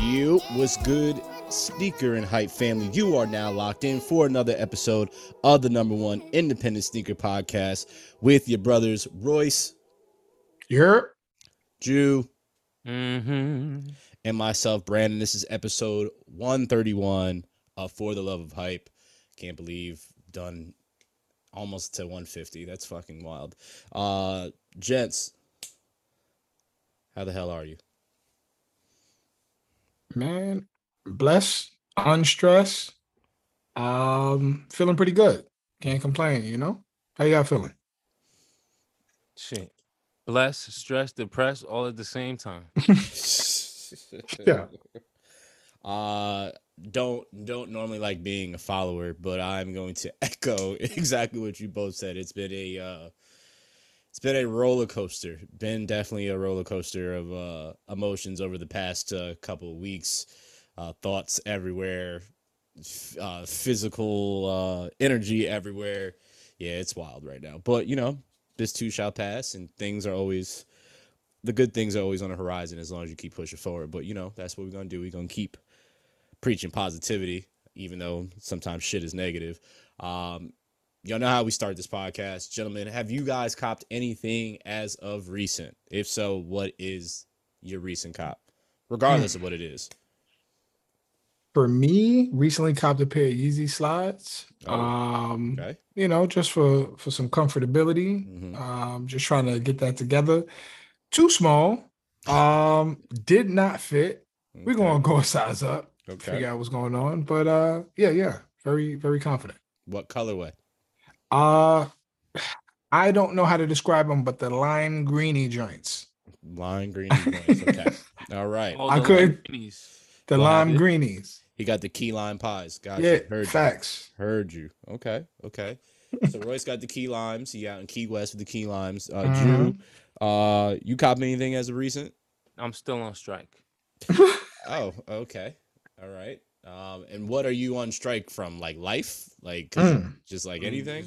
You was good sneaker and hype family. You are now locked in for another episode of the number one independent sneaker podcast with your brothers Royce, You're Drew, Mm-hmm. and myself, Brandon. This is episode 131 of For the Love of Hype. Can't believe done almost to 150. That's fucking wild. Uh gents, how the hell are you? man, blessed, unstressed, um, feeling pretty good. Can't complain, you know? How y'all feeling? Shit. Blessed, stressed, depressed, all at the same time. Yeah. Uh don't don't normally like being a follower, but I'm going to echo exactly what you both said. It's been a uh it's been a roller coaster. Been definitely a roller coaster of uh emotions over the past uh, couple of weeks. Uh thoughts everywhere, f- uh physical uh energy everywhere. Yeah, it's wild right now. But, you know, this too shall pass and things are always the good things are always on the horizon as long as you keep pushing forward. But you know, that's what we're gonna do. We're gonna keep preaching positivity, even though sometimes shit is negative. Um, y'all know how we start this podcast, gentlemen. Have you guys copped anything as of recent? If so, what is your recent cop, regardless of what it is? For me, recently copped a pair of Yeezy slides. Oh, um, Okay. you know, just for for some comfortability. Mhm. Um, just trying to get that together. Too small. Um, did not fit. We're gonna go a size up, Okay. figure out what's going on. But uh, yeah, yeah, very, very confident. What colorway? Uh I don't know how to describe them, but the lime greeny joints. Lime greeny joints. Okay. All right. All I the could- ladies. The What lime greenies. He got the key lime pies. Gotcha. yeah, Heard you. facts. Heard you. Okay. Okay. So Royce got the key limes. He out in Key West with the key limes. Uh, Mhm. Drew, uh, you cop anything as of recent? I'm still on strike. Oh, okay. All right. Um, and what are you on strike from? Like life? Like Mm. just like From anything?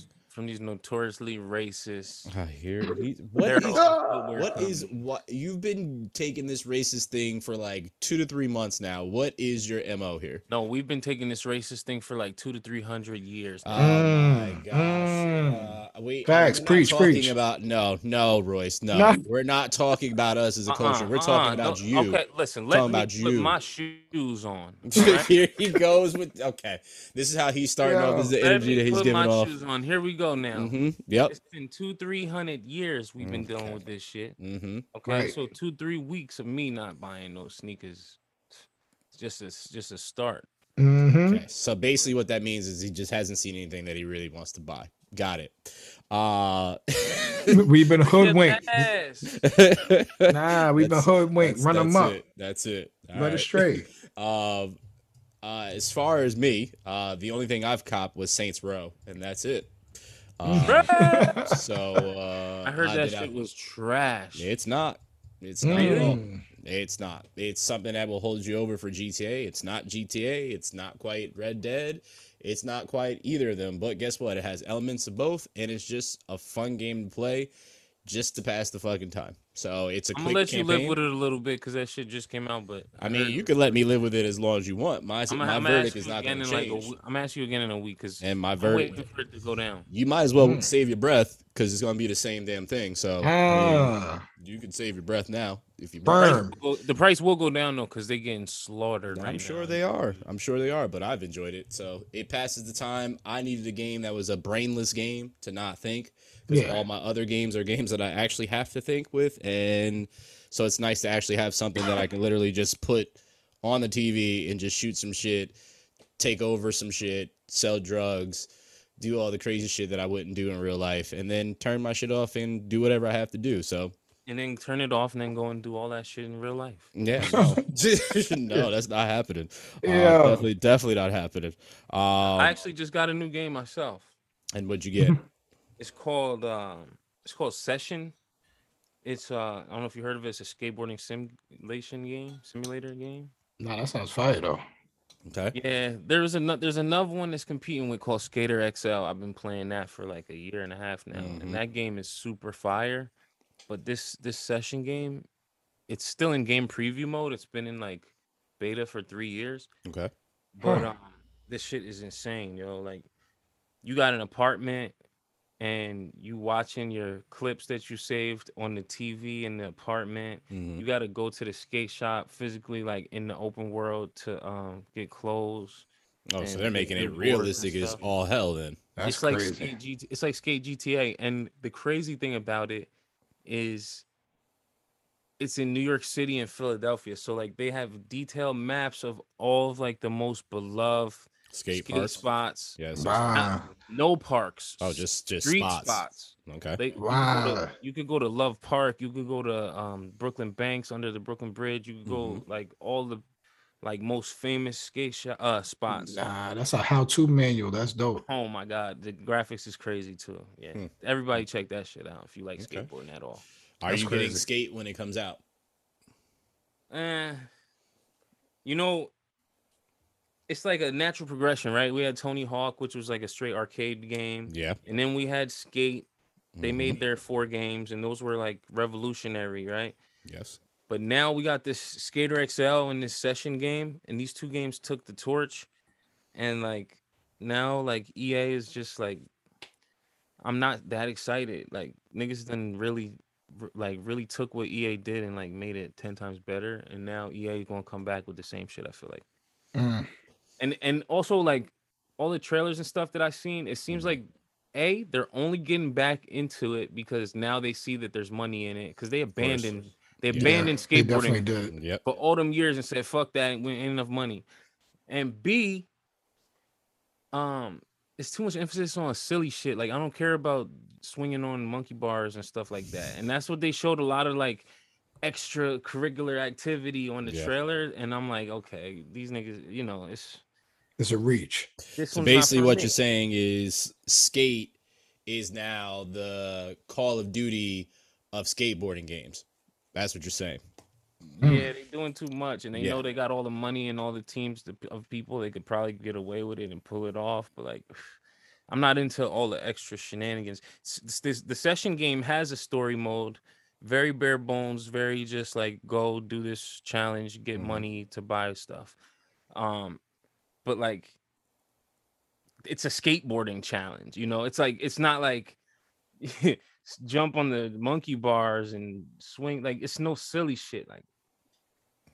These- From these notoriously racist. I hear he, what is what you've been taking this racist thing for like two to three months now. What is your mo here? No, we've been taking this racist thing for like two to three hundred years. Oh my Mm, gosh. mm. Uh, wait, Facts, we're not preach, talking preach. about no, no, Royce, no. No. We're not talking about us as a culture. Uh-uh, We're talking uh-uh, about don't- you. Okay, listen. Let Talking me about put you. my shoes on. alright? Here he goes with okay. This is how he's starting off. This is the energy that he's put giving my off. shoes on. Here we go now. hmm Yep. It's been two, three hundred years we've been dealing with this shit. hmm Okay, Right. so two, three weeks of me not buying those sneakers, it's just a, just a start. hmm Okay. So basically, what that means is he just hasn't seen anything that he really wants to buy. Got it. Uh. We've been hoodwinked. Yes. Nah, we've been hoodwinked. Run them up. It. That's it. All Let it straight. Um, uh, as far as me, uh, the only thing I've copped was Saints Row, and that's it. Uh, so uh, I heard that shit have- was trash. It's not. It's not at all. Mm. It's not. It's something that will hold you over for GTA. It's not GTA. It's not quite Red Dead. It's not quite either of them. But guess what? It has elements of both, and it's just a fun game to play, just to pass the fucking time. So it's a I'm quick gonna let you campaign. live with it a little bit because that shit just came out. But I mean, you can let me live with it as long as you want. My I'm my I'm verdict is not gonna change. week. I'm asking you again in a week because and my I'm verdict, waiting for it to go down. you might as well Mm. save your breath because it's going to be the same damn thing. So I mean, you can save your breath now if you Burn. want. Well, the price will go down though because they're getting slaughtered. I'm right sure now. they are. I'm sure they are, but I've enjoyed it. So it passes the time. I needed a game that was a brainless game to not think because Yeah. all my other games are games that I actually have to think with. And so it's nice to actually have something that I can literally just put on the TV and just shoot some shit, take over some shit, sell drugs, do all the crazy shit that I wouldn't do in real life, and then turn my shit off and do whatever I have to do. So and then turn it off and then go and do all that shit in real life. yeah, no, no, that's not happening. Uh, Yeah. definitely, definitely not happening. Um, I actually just got a new game myself. and what'd you get? It's called um, it's called Session. It's uh, I don't know if you heard of it. It's a skateboarding simulation game, simulator game. nah, that sounds fire though. Okay. Yeah, there's another. There's another one that's competing with called Skater XL. I've been playing that for like a year and a half now, Mhm. and that game is super fire. But this this session game, it's still in game preview mode. It's been in like beta for three years, Okay. but Huh. um, this shit is insane, yo. Like, you got an apartment, and you watching your clips that you saved on the TV in the apartment. Mhm. You got to go to the skate shop physically, like in the open world, to um get clothes. Oh, so they're making it realistic as all hell then. That's it's like crazy. skate GT, it's like skate GTA, and the crazy thing about it is it's in New York City and Philadelphia. So like they have detailed maps of all of like the most beloved Skate, skate, parks. spots. Yes. Wow. No parks. Oh, just just street spots. spots. Okay. They, you could go Wow. to- You could go to Love Park. You could go to um, Brooklyn Banks under the Brooklyn Bridge. You could go Mm-hmm. like all the like most famous skate shop, uh, spots. Nah, that's a how-to manual. That's dope. Oh my god, the graphics is crazy too. Yeah, Hmm. everybody check that shit out if you like Okay. skateboarding at all. Are That's you getting crazy. skate when it comes out? Eh, you know, it's like a natural progression, right? We had Tony Hawk, which was like a straight arcade game, Yeah. and then we had Skate. They Mhm. made their four games, and those were like revolutionary, right? Yes. But now we got this Skater XL in this session game, and these two games took the torch. And like now, like EA is just like, I'm not that excited. Like niggas done really, like really took what EA did and like made it ten times better. And now EA is gonna come back with the same shit. I feel like, Mm. And and also like all the trailers and stuff that I've seen, it seems Mhm. like. A, they're only getting back into it because now they see that there's money in it because they abandoned they Yeah, abandoned They skateboarding definitely did. For all them years and said fuck that we ain't enough money and b um it's too much emphasis on silly shit like i don't care about swinging on monkey bars and stuff like that and that's what they showed a lot of like extracurricular activity on the Yeah. trailer and i'm like okay these niggas you know it's It's a reach. this So basically, what me. you're saying is skate is now the Call of Duty of skateboarding games. That's what you're saying. Mm. Yeah, they're doing too much, and they Yeah. know they got all the money and all the teams to- of people. They could probably get away with it and pull it off. But like, I'm not into all the extra shenanigans. S- s- This, the session game has a story mode, very bare bones, very just like go do this challenge, get Mhm. money to buy stuff. Um, but like, it's a skateboarding challenge. You know, it's like it's not like jump on the monkey bars and swing. Like it's no silly shit. Like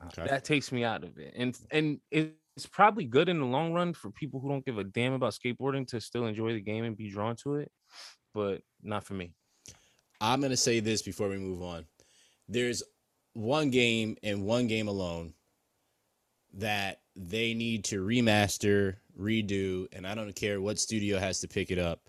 Okay. that takes me out of it and and it's probably good in the long run for people who don't give a damn about skateboarding to still enjoy the game and be drawn to it but not for me I'm gonna say this before we move on. There's one game and one game alone that they need to remaster, redo, and I don't care what studio has to pick it up,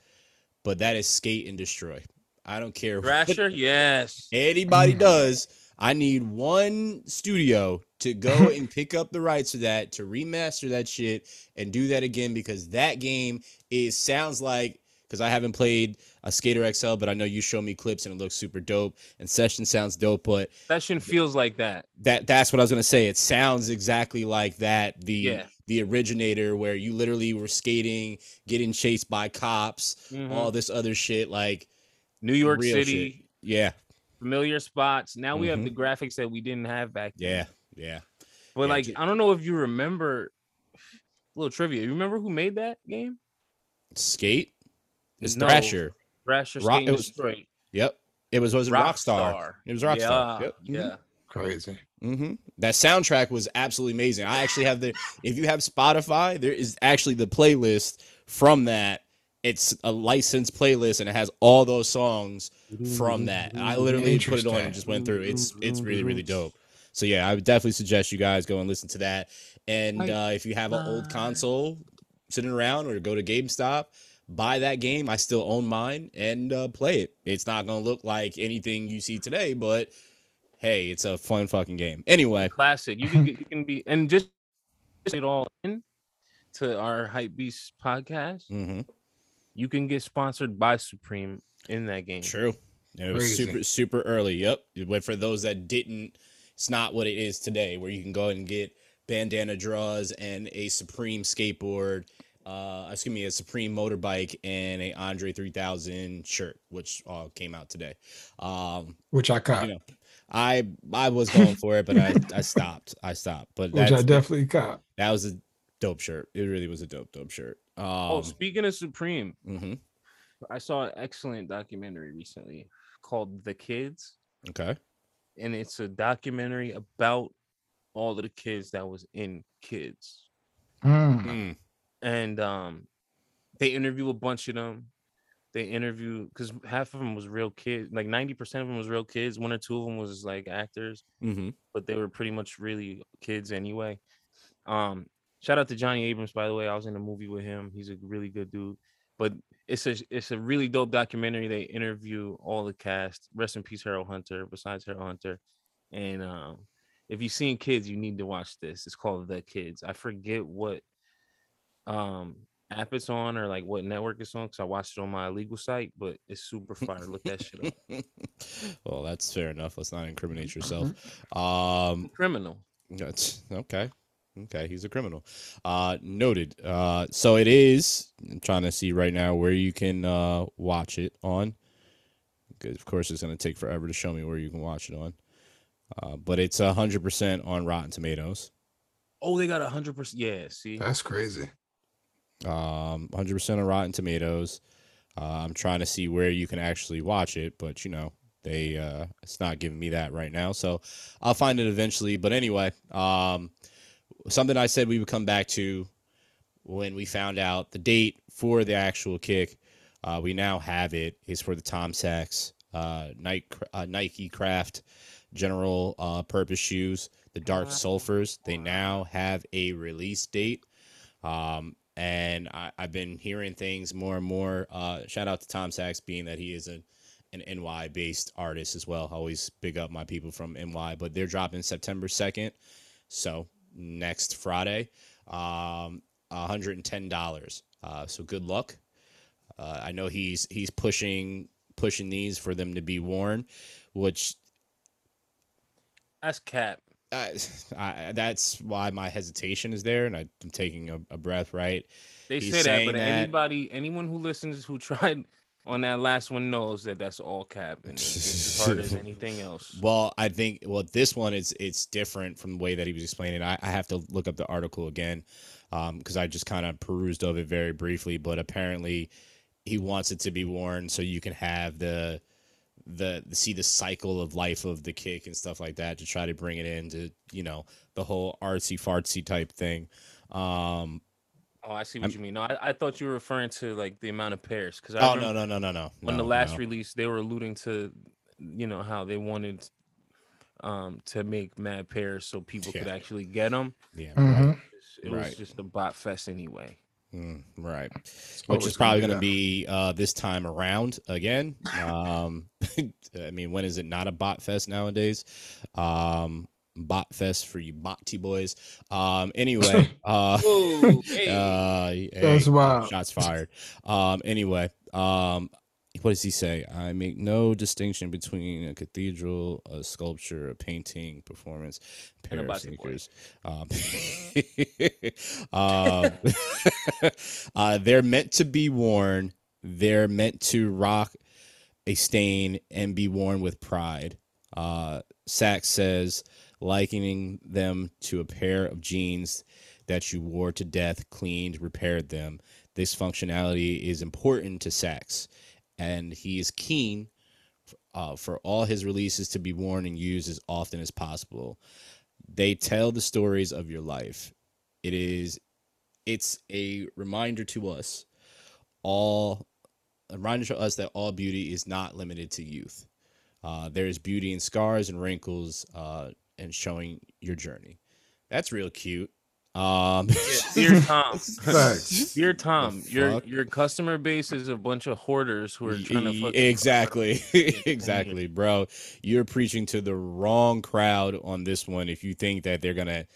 but that is Skate and Destroy. I don't care what thrasher yes anybody Mm. does. I need one studio to go and pick up the rights to that, to remaster that shit and do that again because that game is sounds like because I haven't played a Skater XL, but I know you show me clips and it looks super dope. And Session sounds dope, but session feels like that that that's what I was gonna say. It sounds exactly like that. The Yeah. the originator where you literally were skating, getting chased by cops, Mhm. all this other shit. Like new york city shit. yeah, familiar spots now we have the graphics that we didn't have back then. yeah, yeah. but Yeah, like i don't know if you remember a little trivia you remember who made that game Skate. It's No. Thrasher. Thrasher Rock- Skate it was- Destroy. Yep. It was was it Rockstar. Rockstar. It was Rockstar. yeah Yep. Mhm. yeah Crazy. hmm That soundtrack was absolutely amazing. I actually have the. If you have Spotify, there is actually the playlist from that. It's a licensed playlist and it has all those songs from that. And I literally put it on and just went through. It's it's really really dope. So yeah, I would definitely suggest you guys go and listen to that. And uh, if you have an old console sitting around or go to GameStop, buy that game. I still own mine and uh, play it. It's not gonna look like anything you see today, but hey, it's a fun fucking game. Anyway, classic. You can you can be and just it all in to our hype beast podcast. hmm You can get sponsored by Supreme in that game. true. It was Crazy. super super early. Yep. But for those that didn't, it's not what it is today, where you can go and get bandana draws and a Supreme skateboard. Uh, excuse me, a Supreme motorbike and a Andre 3000 shirt, which all came out today. Um, which I caught. you know, I I was going for it, but I, I stopped. I stopped. But which I definitely caught. that was a dope shirt. It really was a dope, dope shirt. Um, oh, speaking of Supreme, mhm, I saw an excellent documentary recently called The Kids, okay. and it's a documentary about all of the kids that was in Kids. Mm. Mm, and um they interview a bunch of them. They interview because half of them was real kids like 90% of them was real kids. One or two of them was like actors hmm but they were pretty much really kids anyway. Um shout out to johnny abrahams by the way. I was in a movie with him. He's a really good dude. But it's a it's a really dope documentary. They interview all the cast. Rest in peace harold hunter besides harold hunter. And um if you've seen kids you need to watch this. It's called the kids. I forget what um app it's on or like what network it's on because I watched it on my legal site, but it's super fire. Look that shit up. well, that's fair enough. Let's not incriminate Mm-hmm. yourself. Um, Criminal. that's okay. Okay, he's a criminal. Uh, noted. Uh, so it is. I'm trying to see right now where you can uh watch it on. Because of course it's gonna take forever to show me where you can watch it on. Uh, but it's hundred percent on Rotten Tomatoes. Oh, they got a hundred percent. Yeah, see, That's crazy. Um, hundred percent on Rotten Tomatoes. Uh, I'm trying to see where you can actually watch it, but you know they uh, it's not giving me that right now. So I'll find it eventually. But anyway, um, something I said we would come back to when we found out the date for the actual kick. Uh, we now have it is for the Tom Sachs uh, Nike, uh, Nike Craft General uh, Purpose shoes, the Dark Sulfurs. They now have a release date. Um, and I, I've been hearing things more and more. Uh, shout out to Tom Sachs, being that he is a, an NY based artist as well. I always big up my people from NY, but they're dropping September 2nd. So next Friday, um, $110. Uh, so good luck. Uh, I know he's he's pushing pushing these for them to be worn, which that's cap. I, I, that's why my hesitation is there, and I, I'm taking a, a breath. Right? They He's say that, but that- anybody, anyone who listens who tried on that last one knows that that's all cap and it's as hard as anything else. Well, I think well this one is it's different from the way that he was explaining. I, I have to look up the article again um, because I just kind of perused of it very briefly. But apparently, he wants it to be worn so you can have the the see the cycle of life of the kick and stuff like that to try to bring it into you know the whole artsy fartsy type thing. Um, Oh, I see what I'm- you mean. No, I, I thought you were referring to like the amount of pairs because I oh remember no no no no no. when no, the last no. release they were alluding to, you know, how they wanted um to make mad pairs so people could actually get them. yeah Mhm. right. It was Right. just a bot fest anyway. Mm, right. Which is probably going to be uh, this time around again. Um, I mean, when is it not a bot fest nowadays? Um, bot fest for you botty boys. Um, anyway, uh, Whoa, hey. uh, hey, That's wild. shots fired. Um, anyway, um, what does he say? I make no distinction between a cathedral, a sculpture, a painting, performance, And a pair of sneakers. Um, um, uh, they're meant to be worn. They're meant to rock a stain and be worn with pride. Uh, Sachs says, likening them to a pair of jeans that you wore to death, cleaned, repaired them. This functionality is important to Sachs, and he is keen uh, for all his releases to be worn and used as often as possible. They tell the stories of your life. It is, it's a reminder to us all, a reminder to us that all beauty is not limited to youth. Uh, there is beauty in scars and wrinkles, uh, and showing your journey. That's real cute. Um, Dear Tom, dear Tom, your your customer base is a bunch of hoarders who are trying to exactly. Exactly bro. You're preaching to the wrong crowd on this one if you think that they're gonna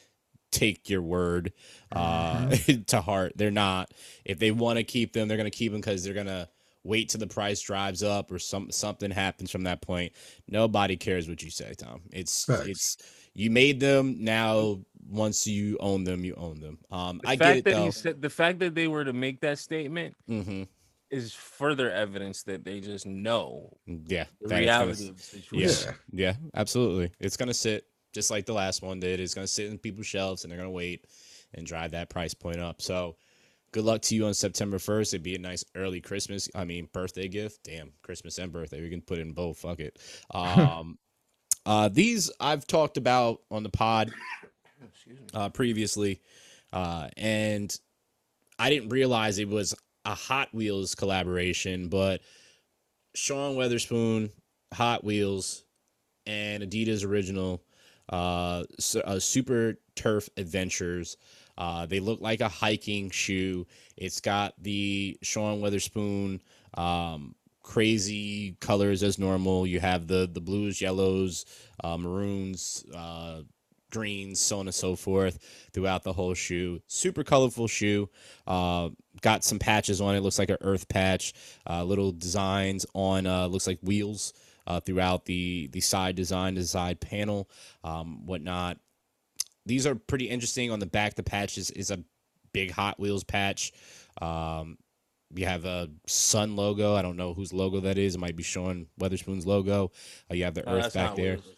take your word uh to heart. They're not. If they want to keep them they're gonna keep them because they're gonna wait till the price drives up or some something happens from that point nobody cares what you say tom it's Facts. it's you made them. Now, once you own them, you own them. Um, The I fact get it that though. he said the fact that they were to make that statement hmm is further evidence that they just know Yeah, the that it's gonna reality of the situation. Yeah. Yeah, absolutely. It's gonna sit just like the last one did. It's gonna sit in people's shelves, and they're gonna wait and drive that price point up. So, good luck to you on September first. It'd be a nice early Christmas. I mean, birthday gift. Damn, Christmas and birthday. We can put it in both. Fuck it. Um, uh, these I've talked about on the pod uh, previously, uh, and I didn't realize it was a Hot Wheels collaboration, but Sean Wotherspoon, Hot Wheels, and Adidas original, uh, uh, Super Turf Adventures. Uh, they look like a hiking shoe. It's got the Sean Wotherspoon um, crazy colors as normal. You have the the blues, yellows, uh, maroons, uh, greens, so on and so forth throughout the whole shoe. Super colorful shoe. Uh, got some patches on it. Looks like an earth patch. Uh, little designs on uh, looks like wheels uh, throughout the the side design, the side panel, um, whatnot. These are pretty interesting. On the back, the patch is, is a big Hot Wheels patch. Um, you have a Sun logo. I don't know whose logo that is. It might be Sean Wotherspoon's logo. Uh, you have the Oh, Earth that's back there. Wheels.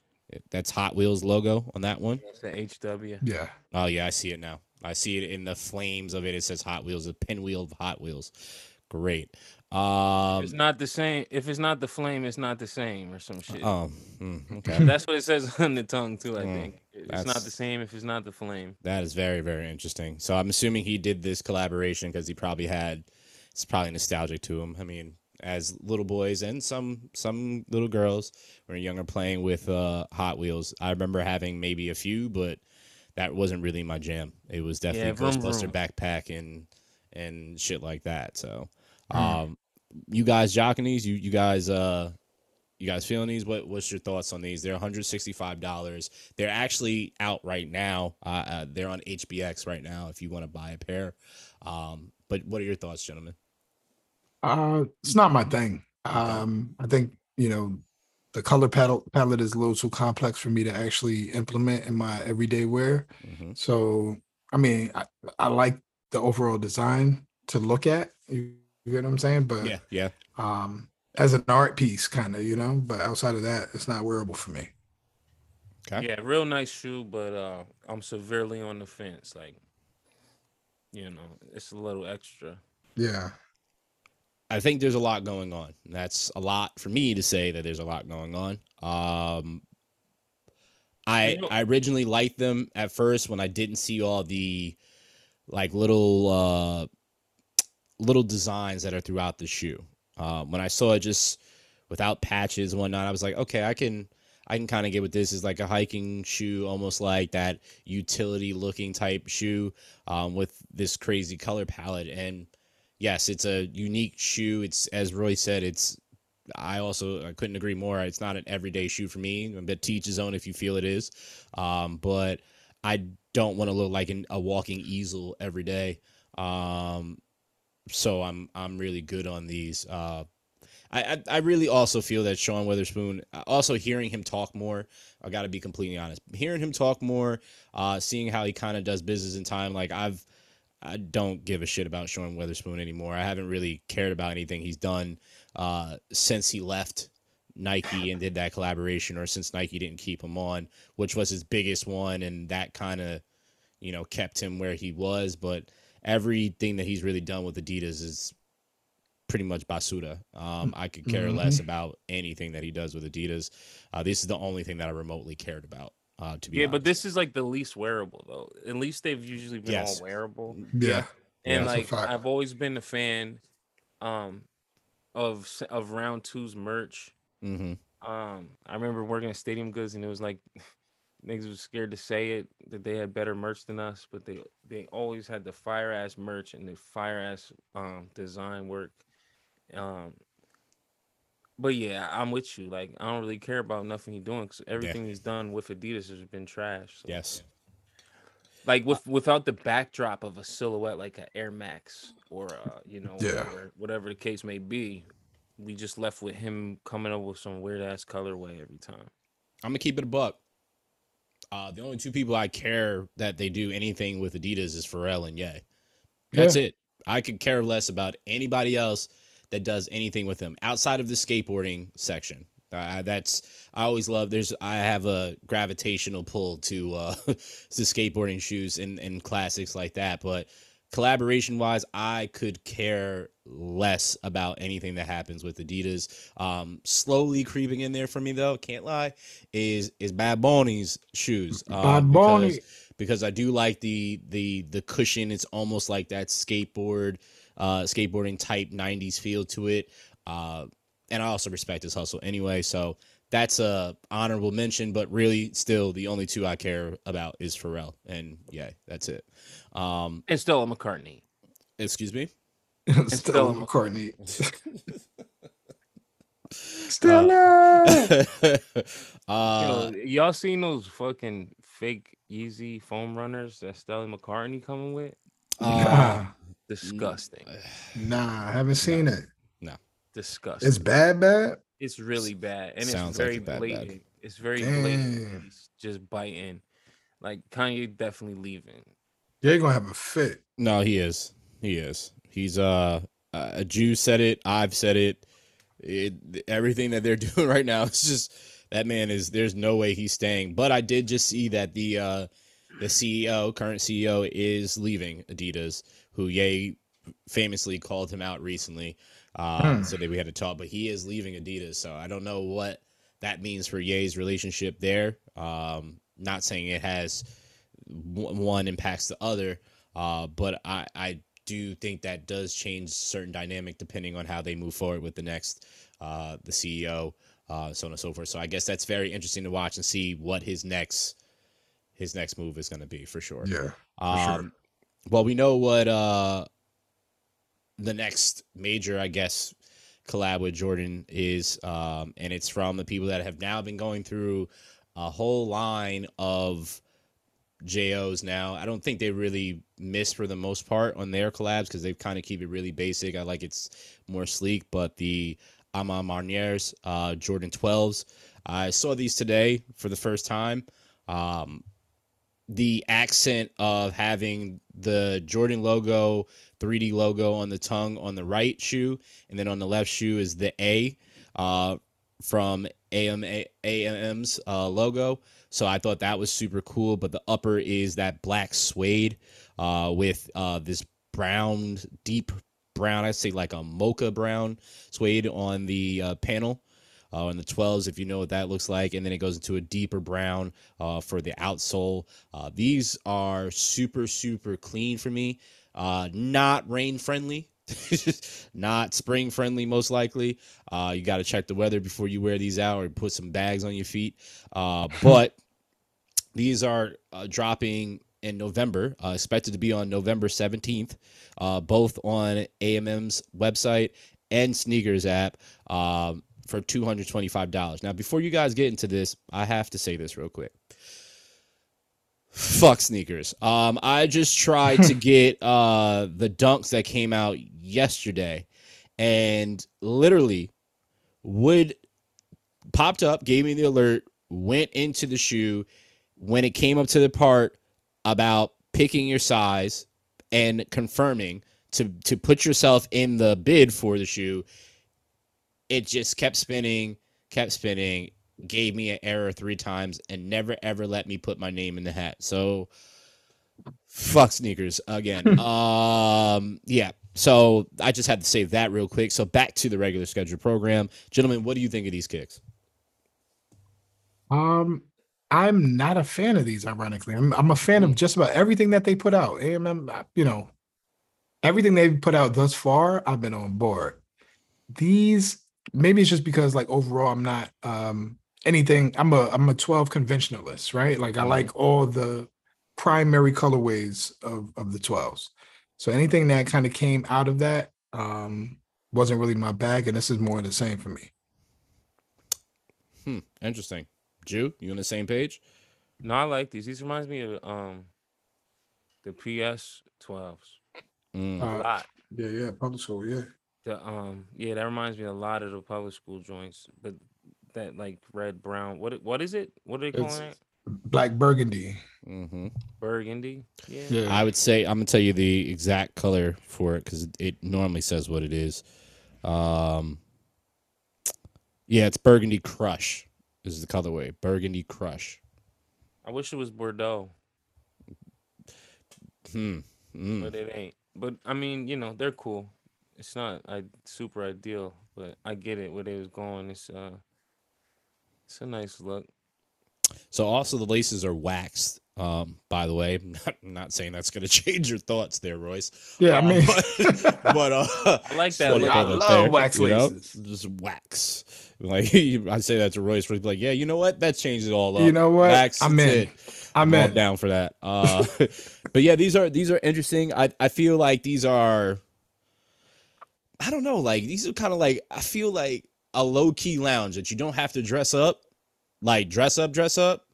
That's Hot Wheels logo on that one. That's the HW. Yeah. Oh yeah, I see it now. I see it in the flames of it. It says Hot Wheels, the pinwheel of Hot Wheels. Great. Um, it's not the same. If it's not the flame, it's not the same, or some shit. oh, mm, okay. That's what it says on the tongue too. I Mm, think it's not the same if it's not the flame. That is very, very interesting. So I'm assuming he did this collaboration because he probably had. It's probably nostalgic to him. I mean, as little boys and some some little girls when younger playing with uh, Hot Wheels, I remember having maybe a few, but that wasn't really my jam. It was definitely vroom, Ghostbuster vroom. backpack and and shit like that. So, Mm. um, you guys jocking these? You you guys uh. You guys feeling these? What what's your thoughts on these? They're 165 dollars. They're actually out right now. Uh, uh, they're on HBX right now. If you want to buy a pair, um, but what are your thoughts, gentlemen? Uh, it's not my thing. Um, I think you know the color palette palette is a little too complex for me to actually implement in my everyday wear. Mhm. So, I mean, I, I like the overall design to look at. You, you get what I'm saying? But Yeah, yeah. um, as an art piece, kind of, you know. But outside of that, it's not wearable for me. Okay. Yeah, real nice shoe, but uh, I'm severely on the fence. Like, you know, it's a little extra. Yeah. I think there's a lot going on. That's a lot for me to say that there's a lot going on. Um, I I originally liked them at first when I didn't see all the like little uh, little designs that are throughout the shoe. Um, when I saw it just without patches and whatnot, I was like, okay, I can I can kind of get with this. Is like a hiking shoe, almost like that utility looking type shoe um, with this crazy color palette. And yes, it's a unique shoe. It's as Roy said, it's I also I couldn't agree more. It's not an everyday shoe for me. But teach his own if you feel it is. Um, but I don't want to look like an, a walking easel every day. Um, so I'm I'm really good on these. Uh, I, I really also feel that Sean Wotherspoon. Also hearing him talk more, I got to be completely honest. Hearing him talk more, uh, seeing how he kind of does business in time. Like I've I don't give a shit about Sean Wotherspoon anymore. I haven't really cared about anything he's done uh, since he left Nike and did that collaboration, or since Nike didn't keep him on, which was his biggest one, and that kind of, you know, kept him where he was. But everything that he's really done with Adidas is pretty much basura. Um, I could care less about anything that he does with Adidas. Uh, this is the only thing that I remotely cared about. Uh, to be Yeah, but this is like the least wearable though. At least they've usually been Yes. all wearable. Yeah. And that's a like. I've always been a fan um of of round two's merch. hmm Um I remember working at Stadium Goods and it was like niggas was scared to say it that they had better merch than us, but they they always had the fire ass merch and the fire ass um design work. Um but yeah, I'm with you. Like I don't really care about nothing he's doing because everything he's done with Adidas has been trash. so. Yes. like with without the backdrop of a silhouette like an Air Max or uh, you know Yeah. whatever, whatever the case may be, we just left with him coming up with some weird ass colorway every time. I'm gonna keep it a buck. Uh, the only two people I care that they do anything with Adidas is Pharrell and Ye. That's it. I could care less about anybody else that does anything with them outside of the skateboarding section. Uh, that's I always love. There's I have a gravitational pull to uh, to skateboarding shoes and and classics like that. But collaboration wise, I could care less about anything that happens with Adidas. Um, slowly creeping in there for me though, can't lie, is is Bad Bunny's shoes. Um, Bad Bunny. because, because I do like the the the cushion. It's almost like that skateboard, uh, skateboarding type '90s feel to it. Uh, and I also respect his hustle anyway. So that's a honorable mention, but really, still, the only two I care about is Pharrell and yeah, that's it. Um, And Stella McCartney. excuse me. Stella Stella McCartney. Uh, Stella. You uh, know, y'all seen those fucking fake Yeezy foam runners that Stella McCartney coming with? uh, nah, Disgusting. nah, I haven't seen it. No. Disgusting. It's bad, bad. It's really bad, and Sounds it's very a bad bad. blatant. It's very blatant. It's just biting. Like Kanye definitely leaving. They're gonna have a fit. no, he is. He is. He's uh, a Drew said it. I've said it. It everything that they're doing right now is just that man is. There's no way he's staying. But I did just see that the uh, the CEO, current CEO, is leaving Adidas, who Ye famously called him out recently. Uh, Hmm. So that we had to talk, but he is leaving Adidas. So I don't know what that means for Ye's relationship there. Um, not saying it has one impacts the other, uh, but I, I do think that does change certain dynamic depending on how they move forward with the next uh, the CEO, uh, so on and so forth. So I guess that's very interesting to watch and see what his next his next move is going to be for sure. Yeah. Um, sure. Well, we know what uh, the next major, I guess, collab with Jordan is, um, and it's from the people that have now been going through a whole line of JOs now. I don't think they really miss for the most part on their collabs because they kind of keep it really basic. I like it's more sleek, but the A Ma Manieres, uh, Jordan 12s, I saw these today for the first time. Um, the accent of having the Jordan logo, 3D logo on the tongue on the right shoe, and then on the left shoe is the A uh, from AMA, AMM's uh, logo. So I thought that was super cool. But the upper is that black suede uh, with uh, this brown, deep brown, I'd say like a mocha brown suede on the uh, panel. Uh, on the 12s, if you know what that looks like, and then it goes into a deeper brown uh, for the outsole. These are super, super clean for me. Uh, not rain friendly, not spring friendly, most likely. Uh, you got to check the weather before you wear these out or put some bags on your feet. Uh, but these are uh, dropping in November, uh, expected to be on November 17th, uh, both on AMM's website and SNKRS app. Um, for $225. Now, before you guys get into this, I have to say this real quick. Fuck sneakers. Um, I just tried to get uh the dunks that came out yesterday, and literally would popped up, gave me the alert, went into the shoe. When it came up to the part about picking your size and confirming to to put yourself in the bid for the shoe, it just kept spinning, kept spinning, gave me an error three times, and never ever let me put my name in the hat. So fuck sneakers again. um yeah. So I just had to save that real quick. So back to the regular schedule program. Gentlemen, what do you think of these kicks? Um, I'm not a fan of these. Ironically, I'm I'm a fan of just about everything that they put out. AMM, uh, you know, everything they've put out thus far, I've been on board. These maybe it's just because like overall, I'm not um anything. I'm a I'm a 12 conventionalist, right? Like I Mhm. like all the primary colorways of of the 12s. So anything that kind of came out of that um wasn't really my bag, and this is more of the same for me. Hmm, interesting. Drew, you on the same page? No, I like these. These reminds me of um the PS 12s. Mm. A Uh, lot. Yeah, yeah, public school, yeah. The um yeah, that reminds me a lot of the public school joints, but that like red brown. What what is it? What are they It's- it? Black burgundy. hmm Burgundy. Yeah. Yeah. I would say I'm gonna tell you the exact color for it because it normally says what it is. Um, yeah, it's Burgundy Crush is the colorway. Burgundy Crush. I wish it was Bordeaux, Hmm. Mm. but it ain't. But I mean, you know, they're cool. It's not I super ideal, but I get it where they was going. It's uh, it's a nice look. So also the laces are waxed. Um, by the way, not, not saying that's gonna change your thoughts there, Royce. Yeah, I Uh, mean, but, but uh, I like that wanna look. throw I that love wax you know? laces. Just wax. Like I say that to Royce, Royce be like, yeah, you know what? That changes it all up. you know what? Wax, I'm in. it. I'm all in. down for that. Uh, but yeah, these are these are interesting. I I feel like these are. I don't know. Like these are kind of like I feel like a low key lounge that you don't have to dress up, like dress up, dress up,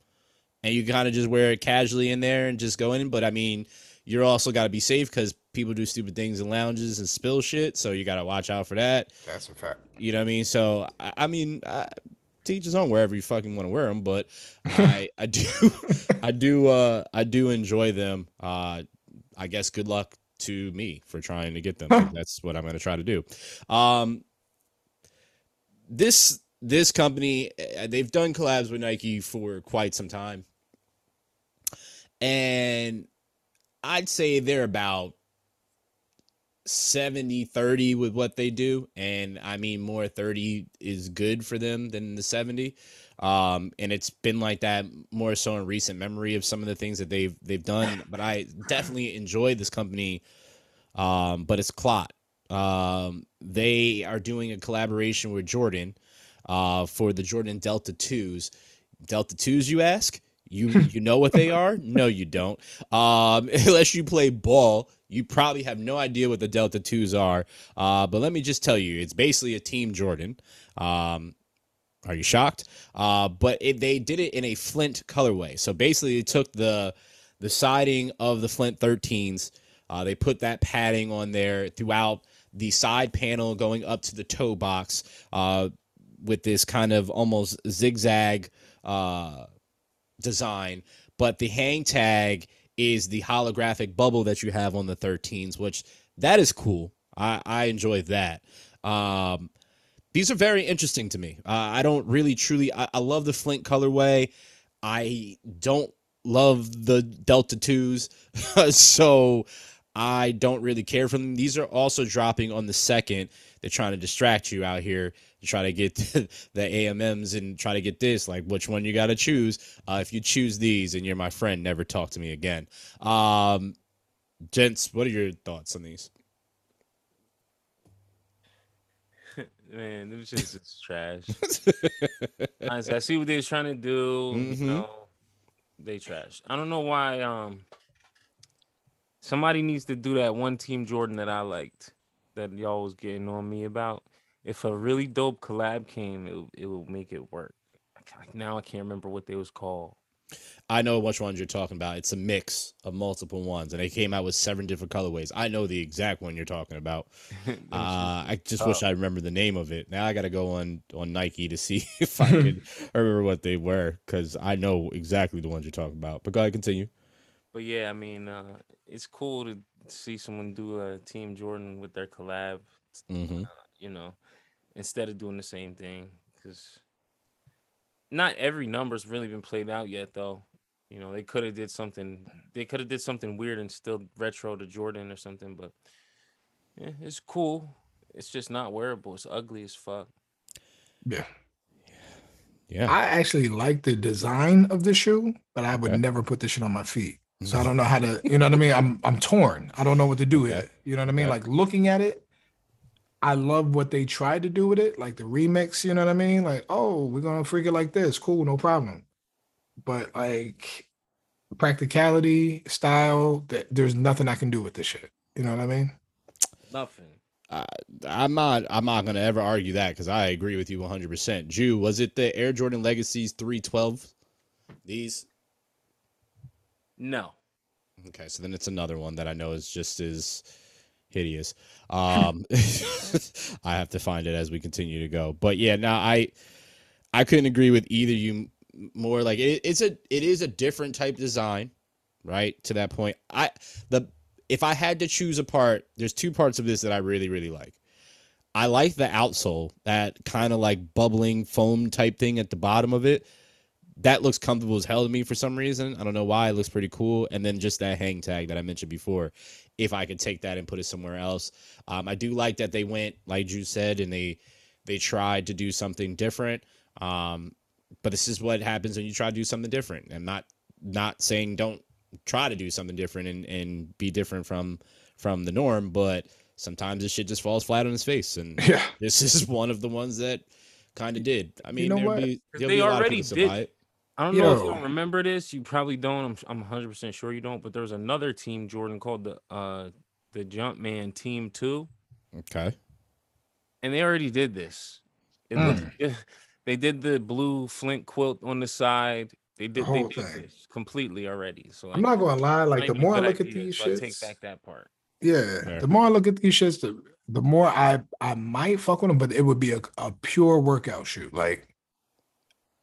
and you kind of just wear it casually in there and just go in. But I mean, you're also got to be safe because people do stupid things in lounges and spill shit. So you got to watch out for that. That's a fact. You know what I mean? So I, I mean, uh, teach his own wherever you fucking want to wear them. But I I do I do uh I do enjoy them. Uh, I guess good luck to me for trying to get them. 'cause That's what I'm gonna try to do. Um, this this company uh, they've done collabs with Nike for quite some time, and I'd say they're about 70 30 with what they do. And i mean more 30 is good for them than the 70 um and it's been like that more so in recent memory of some of the things that they've they've done. But i definitely enjoy this company um but it's clot um they are doing a collaboration with jordan uh for the jordan delta 2s delta 2s you ask? You you know what they are? No you don't. Um unless you play ball you probably have no idea what the delta 2s are. Uh but let me just tell you it's basically a team jordan. Um are you shocked? Uh but it, they did it in a flint colorway. So basically they took the the siding of the flint 13s uh, they put that padding on there throughout the side panel going up to the toe box uh, with this kind of almost zigzag uh, design, but the hang tag is the holographic bubble that you have on the 13s, which that is cool. I, I enjoy that. Um, these are very interesting to me. Uh, I don't really truly. I, I love the Flint colorway. I don't love the Delta twos, so I don't really care for them. These are also dropping on the second. They're trying to distract you out here to try to get the AMMs and try to get this. Like, which one you got to choose? Uh, if you choose these and you're my friend, never talk to me again. Um, gents, what are your thoughts on these? Man, it was just it's trash. Honestly, I see what they're trying to do. Mhm. You know, they trash. I don't know why. Um, somebody needs to do that one team Jordan that I liked, that y'all was getting on me about. If a really dope collab came, it would- it will make it work. Now I can't remember what they was called. I know which ones you're talking about. It's a mix of multiple ones, and they came out with seven different colorways. I know the exact one you're talking about. Uh, I just wish I remember the name of it. Now I got to go on on Nike to see if I can remember what they were because I know exactly the ones you're talking about. But go ahead, continue. But yeah, I mean, uh, it's cool to see someone do a Team Jordan with their collab. hmm You know, instead of doing the same thing, because not every number's really been played out yet, though. You know, they could have did something. They could have did something weird and still retro to Jordan or something. But yeah, it's cool. It's just not wearable. It's ugly as fuck. Yeah. Yeah. I actually like the design of the shoe, but I would Okay. never put this shit on my feet. So I don't know how to, you know what I mean? I'm I'm torn. I don't know what to do with Okay. it. You know what I mean? Okay. Like looking at it, I love what they tried to do with it, like the remix, you know what I mean? Like, oh, we're gonna freak it like this. Cool, no problem. But like practicality, style, that there's nothing I can do with this shit. You know what I mean? Nothing. Uh, I'm not. I'm not gonna ever argue that because I agree with you 100. percent Drew, was it the Air Jordan Legacies 312? These. No. Okay, so then it's another one that I know is just as hideous. Um, I have to find it as we continue to go. But yeah, now I I couldn't agree with either you more like it, it's a it is a different type design, right? To that point, I the if I had to choose a part, there's two parts of this that I really really like. I like the outsole, that kind of like bubbling foam type thing at the bottom of it. That looks comfortable as hell to me for some reason. I don't know why. It looks pretty cool. And then just that hang tag that I mentioned before. If I could take that and put it somewhere else, um, I do like that they went like you said, and they they tried to do something different. Um, but this is what happens when you try to do something different. I'm not not saying don't try to do something different and, and be different from from the norm, but sometimes this shit just falls flat on its face. And Yeah. this is one of the ones that kind of did. I mean, know there'll what? be, They be a lot of already people did- buy it. I don't know if you don't remember this. You probably don't. I'm I'm 100 percent sure you don't. But there was another team, Jordan, called the uh the Jumpman Team Two, Okay. and they already did this. It Mm. looked, they did the blue Flint quilt on the side. They did they whole did thing. this completely already. So I'm not gonna lie, like the more I good look at these so I take back that part. yeah, Fair. the more I look at these shits, the, the more I I might fuck with them, but it would be a, a pure workout shoot, like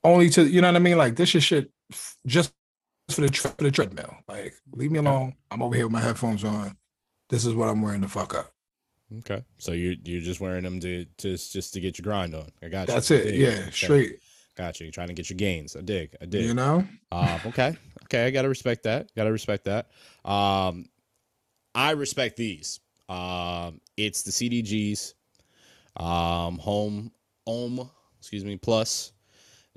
only to you know what I mean. Like this is shit just for the for the treadmill. Like leave me alone. I'm over here with my headphones on. This is what I'm wearing the fuck up. Okay. So you you're just wearing them to just just to get your grind on. I got you. That's it. Yeah, Okay. straight. Got you. You're trying to get your gains. I dig. I dig. You know. Um, okay. Okay. I gotta respect that. Gotta respect that. Um, I respect these. Um, it's the CDGs, um, home, Ohm, excuse me, plus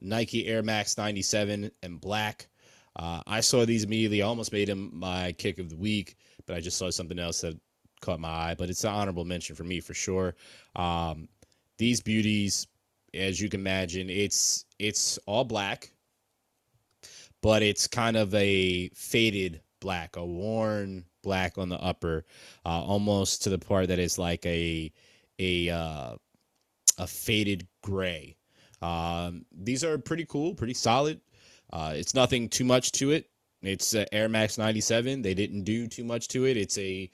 Nike Air Max 97 and black. Uh, I saw these immediately. I almost made them my kick of the week, but I just saw something else that caught my eye. But it's an honorable mention for me for sure. Um, these beauties, as you can imagine, it's it's all black but it's kind of a faded black, a worn black on the upper, uh, almost to the part that is like a a uh, a faded gray. Um, these are pretty cool, pretty solid. Uh, it's nothing too much to it. It's uh, Air Max 97. They didn't do too much to it. It's a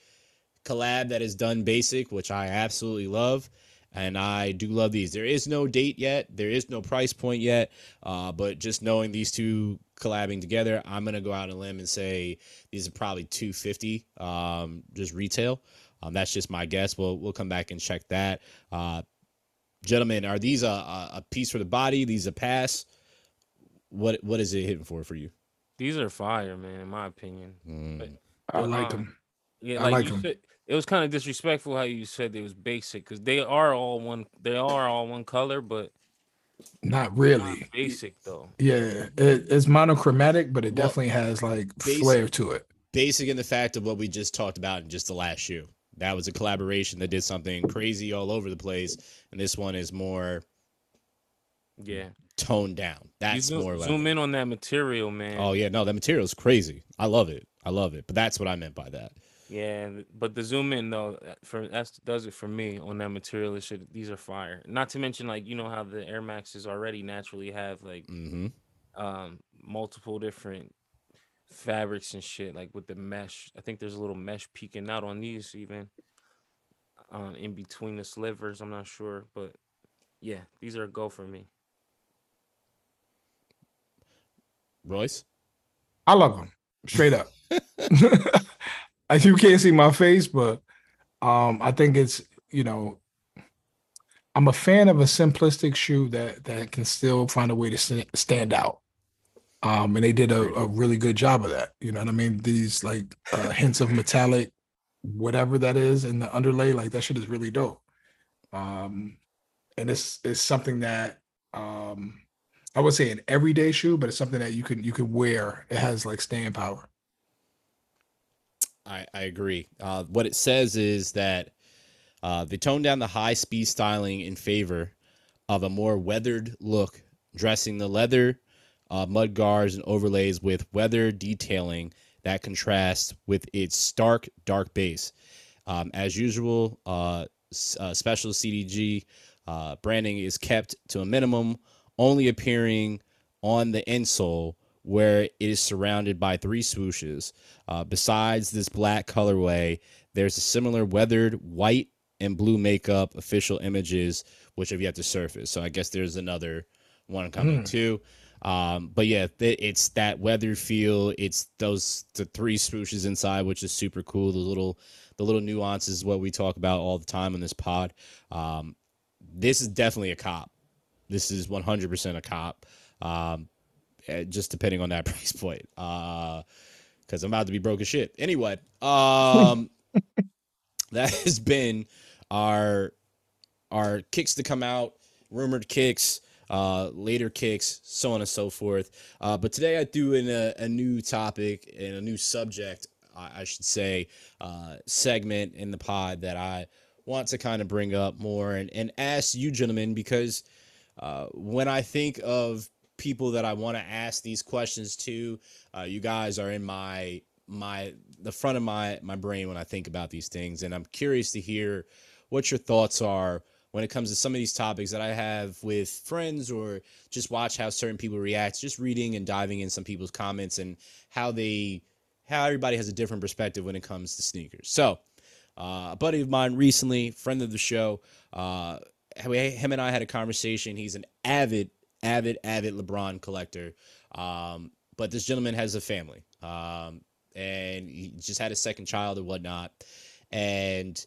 collab that is done basic, which I absolutely love. And I do love these. There is no date yet. There is no price point yet. Uh, but just knowing these two collabing together, I'm gonna go out on a limb and say these are probably 250, um, just retail. Um, that's just my guess. We'll we'll come back and check that. Uh, gentlemen, are these a, a, a piece for the body? These a pass? What what is it hitting for for you? These are fire, man. In my opinion. Mm, But- I But, like um, them. Yeah, I like, like you 'em. said, it was kind of disrespectful how you said it was basic because they are all one. They are all one color, but Not not really. basic though. Yeah, it, it's monochromatic, but it Well, definitely has like basic- flair to it. basic in the fact of what we just talked about in just the last shoe. That was a collaboration that did something crazy all over the place, and this one is more Yeah, toned down. That's zoom, more like zoom in on that material, man. Oh yeah, no, that material is crazy. I love it. I love it. But that's what I meant by that. Yeah, but the zoom in though, uh, for that's does it for me on that material. It should these are fire. Not to mention like you know how the Air Maxes already naturally have like hmm um multiple different fabrics and shit like with the mesh. I think there's a little mesh peeking out on these even uh, in between the slivers. I'm not sure, but yeah, these are a go for me. Royce. I love them straight up. You can't see my face, but um, I think it's you know, I'm a fan of a simplistic shoe that that can still find a way to stand out. Um, and they did a, a really good job of that. You know what I mean? These like uh, hints of metallic, whatever that is in the underlay, like that shit is really dope. Um, and it's it's something that um I would say an everyday shoe, but it's something that you can you can wear. It has like staying power. I, I agree. Uh, what it says is that uh, they toned down the high speed styling in favor of a more weathered look, dressing the leather, uh, mud guards, and overlays with weather detailing that contrasts with its stark dark base. Um, as usual, uh, uh, special CDG uh, branding is kept to a minimum, only appearing on the insole where it is surrounded by three swooshes. Uh, besides this black colorway, there's a similar weathered white and blue makeup official images which have yet to surface. So I guess there's another one coming Mm. too. Um, but yeah, th- it's that weather feel. It's those the three swooshes inside, which is super cool. The little the little nuances, what we talk about all the time on this pod. Um, this is definitely a cop. This is 100% a cop. Um, eh, just depending on that price point. Uh, because I'm about to be broke as shit. Anyway, um, that has been our our kicks to come out, rumored kicks, uh, later kicks, so on and so forth. Uh, but today I threw in a, a new topic and a new subject, I, I should say, uh, segment in the pod that I want to kind of bring up more and, and ask you gentlemen because uh, when I think of people that I want to ask these questions to, uh, you guys are in my my the front of my my brain when I think about these things, and I'm curious to hear what your thoughts are when it comes to some of these topics that I have with friends or just watch how certain people react, just reading and diving in some people's comments and how they how everybody has a different perspective when it comes to sneakers. So, uh, a buddy of mine recently, friend of the show, uh, him and I had a conversation. He's an avid, avid, avid LeBron collector. Um, but this gentleman has a family, um, and he just had a second child or whatnot, and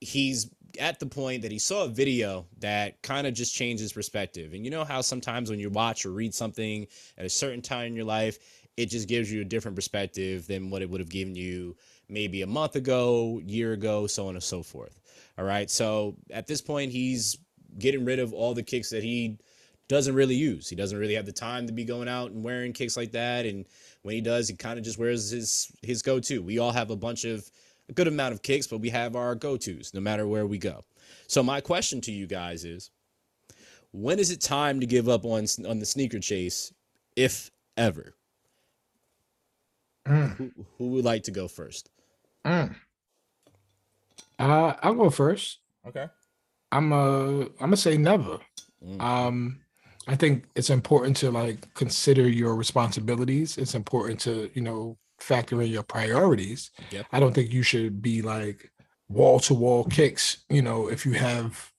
he's at the point that he saw a video that kind of just changed his perspective. And you know how sometimes when you watch or read something at a certain time in your life, it just gives you a different perspective than what it would have given you maybe a month ago, year ago, so on and so forth. All right. So at this point, he's getting rid of all the kicks that he doesn't really use. He doesn't really have the time to be going out and wearing kicks like that. And when he does, he kind of just wears his his go-to. We all have a bunch of a good amount of kicks, but we have our go-tos no matter where we go. So my question to you guys is when is it time to give up on on the sneaker chase if ever? Mm. Who, who would like to go first? Mm. Uh, I'll go first. Okay. I'm uh I'm gonna say never. Mm. Um, I think it's important to like consider your responsibilities. It's important to you know factor in your priorities. Yep. I don't think you should be like wall to wall kicks. You know, if you have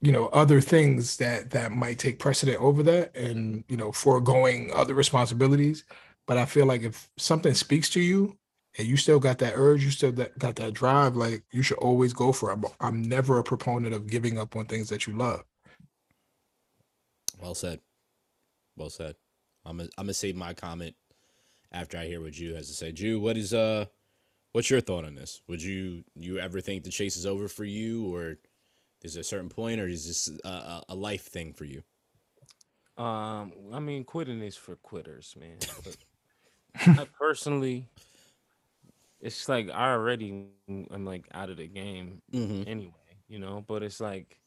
you know other things that that might take precedent over that, and you know foregoing other responsibilities. But I feel like if something speaks to you and you still got that urge, you still that, got that drive, like you should always go for it. I'm, I'm never a proponent of giving up on things that you love. Well said. Well said. I'm gonna I'm gonna save my comment after I hear what Jew has to say. Jew, what is uh what's your thought on this? Would you you ever think the chase is over for you or is there a certain point or is this a, a, life thing for you? Um, I mean, quitting is for quitters, man. But I personally, it's like I already am like out of the game Mm-hmm. anyway, you know. But it's like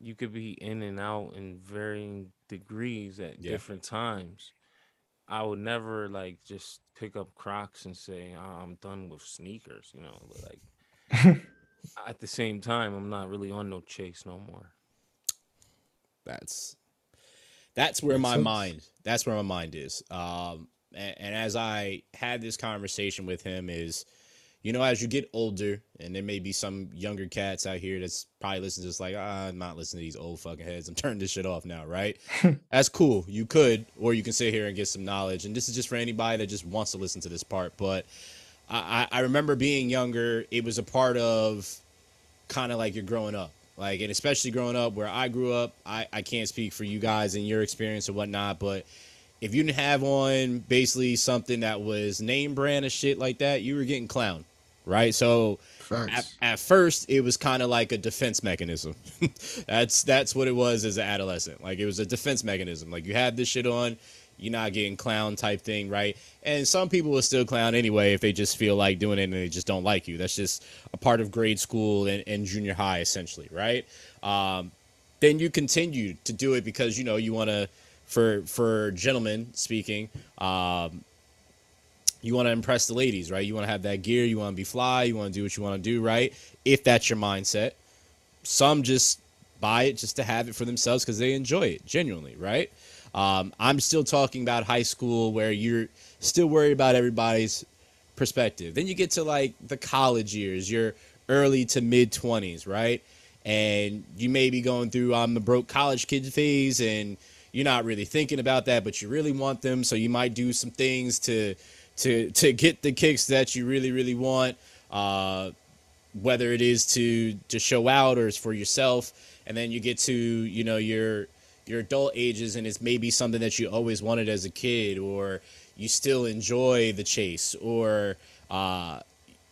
you could be in and out in varying degrees at Yeah. different times. I would never like just pick up Crocs and say "Oh, I'm done with sneakers, you know. But like at the same time, I'm not really on no chase no more. That's that's where Makes my sense. mind that's where my mind is. Um and, and as I had this conversation with him is you know, as you get older, and there may be some younger cats out here that's probably listening just like, ah, I'm not listening to these old fucking heads. I'm turning this shit off now, right? that's cool. You could, or you can sit here and get some knowledge. And this is just for anybody that just wants to listen to this part. But I, I remember being younger, it was a part of kind of like you're growing up. Like, and especially growing up where I grew up, I, I can't speak for you guys and your experience or whatnot, but if you didn't have on basically something that was name brand and shit like that, you were getting clown, right? So at, at first, it was kind of like a defense mechanism. that's that's what it was as an adolescent. Like it was a defense mechanism. Like you have this shit on, you're not getting clown type thing, right? And some people will still clown anyway if they just feel like doing it and they just don't like you. That's just a part of grade school and, and junior high, essentially, right? Um, then you continue to do it because you know you want to, for for gentlemen speaking, um, you want to impress the ladies, right? You want to have that gear, you want to be fly, you want to do what you want to do, right? If that's your mindset. Some just buy it just to have it for themselves because they enjoy it genuinely, right? Um, I'm still talking about high school where you're still worried about everybody's perspective. Then you get to like the college years, your early to mid 20s, right? And you may be going through I'm the broke college kid phase and you're not really thinking about that, but you really want them, so you might do some things to to to get the kicks that you really really want. Uh, whether it is to to show out or it's for yourself, and then you get to you know your your adult ages, and it's maybe something that you always wanted as a kid, or you still enjoy the chase, or uh,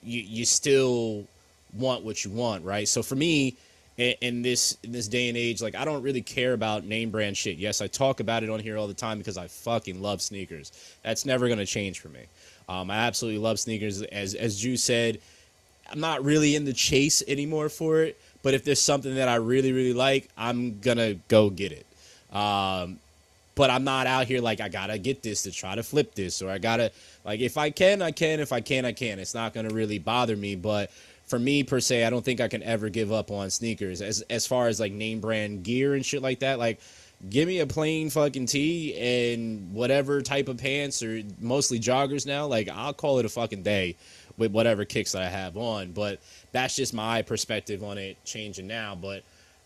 you you still want what you want, right? So for me, in, this in this day and age, like I don't really care about name brand shit. Yes, I talk about it on here all the time because I fucking love sneakers. That's never gonna change for me. Um, I absolutely love sneakers. As as Drew said, I'm not really in the chase anymore for it. But if there's something that I really really like, I'm gonna go get it. Um, but I'm not out here like I gotta get this to try to flip this, or I gotta like if I can, I can. If I can, I can. It's not gonna really bother me. But for me per se, I don't think I can ever give up on sneakers. As as far as like name brand gear and shit like that, like give me a plain fucking tee and whatever type of pants or mostly joggers now. Like I'll call it a fucking day with whatever kicks that I have on. But that's just my perspective on it changing now. But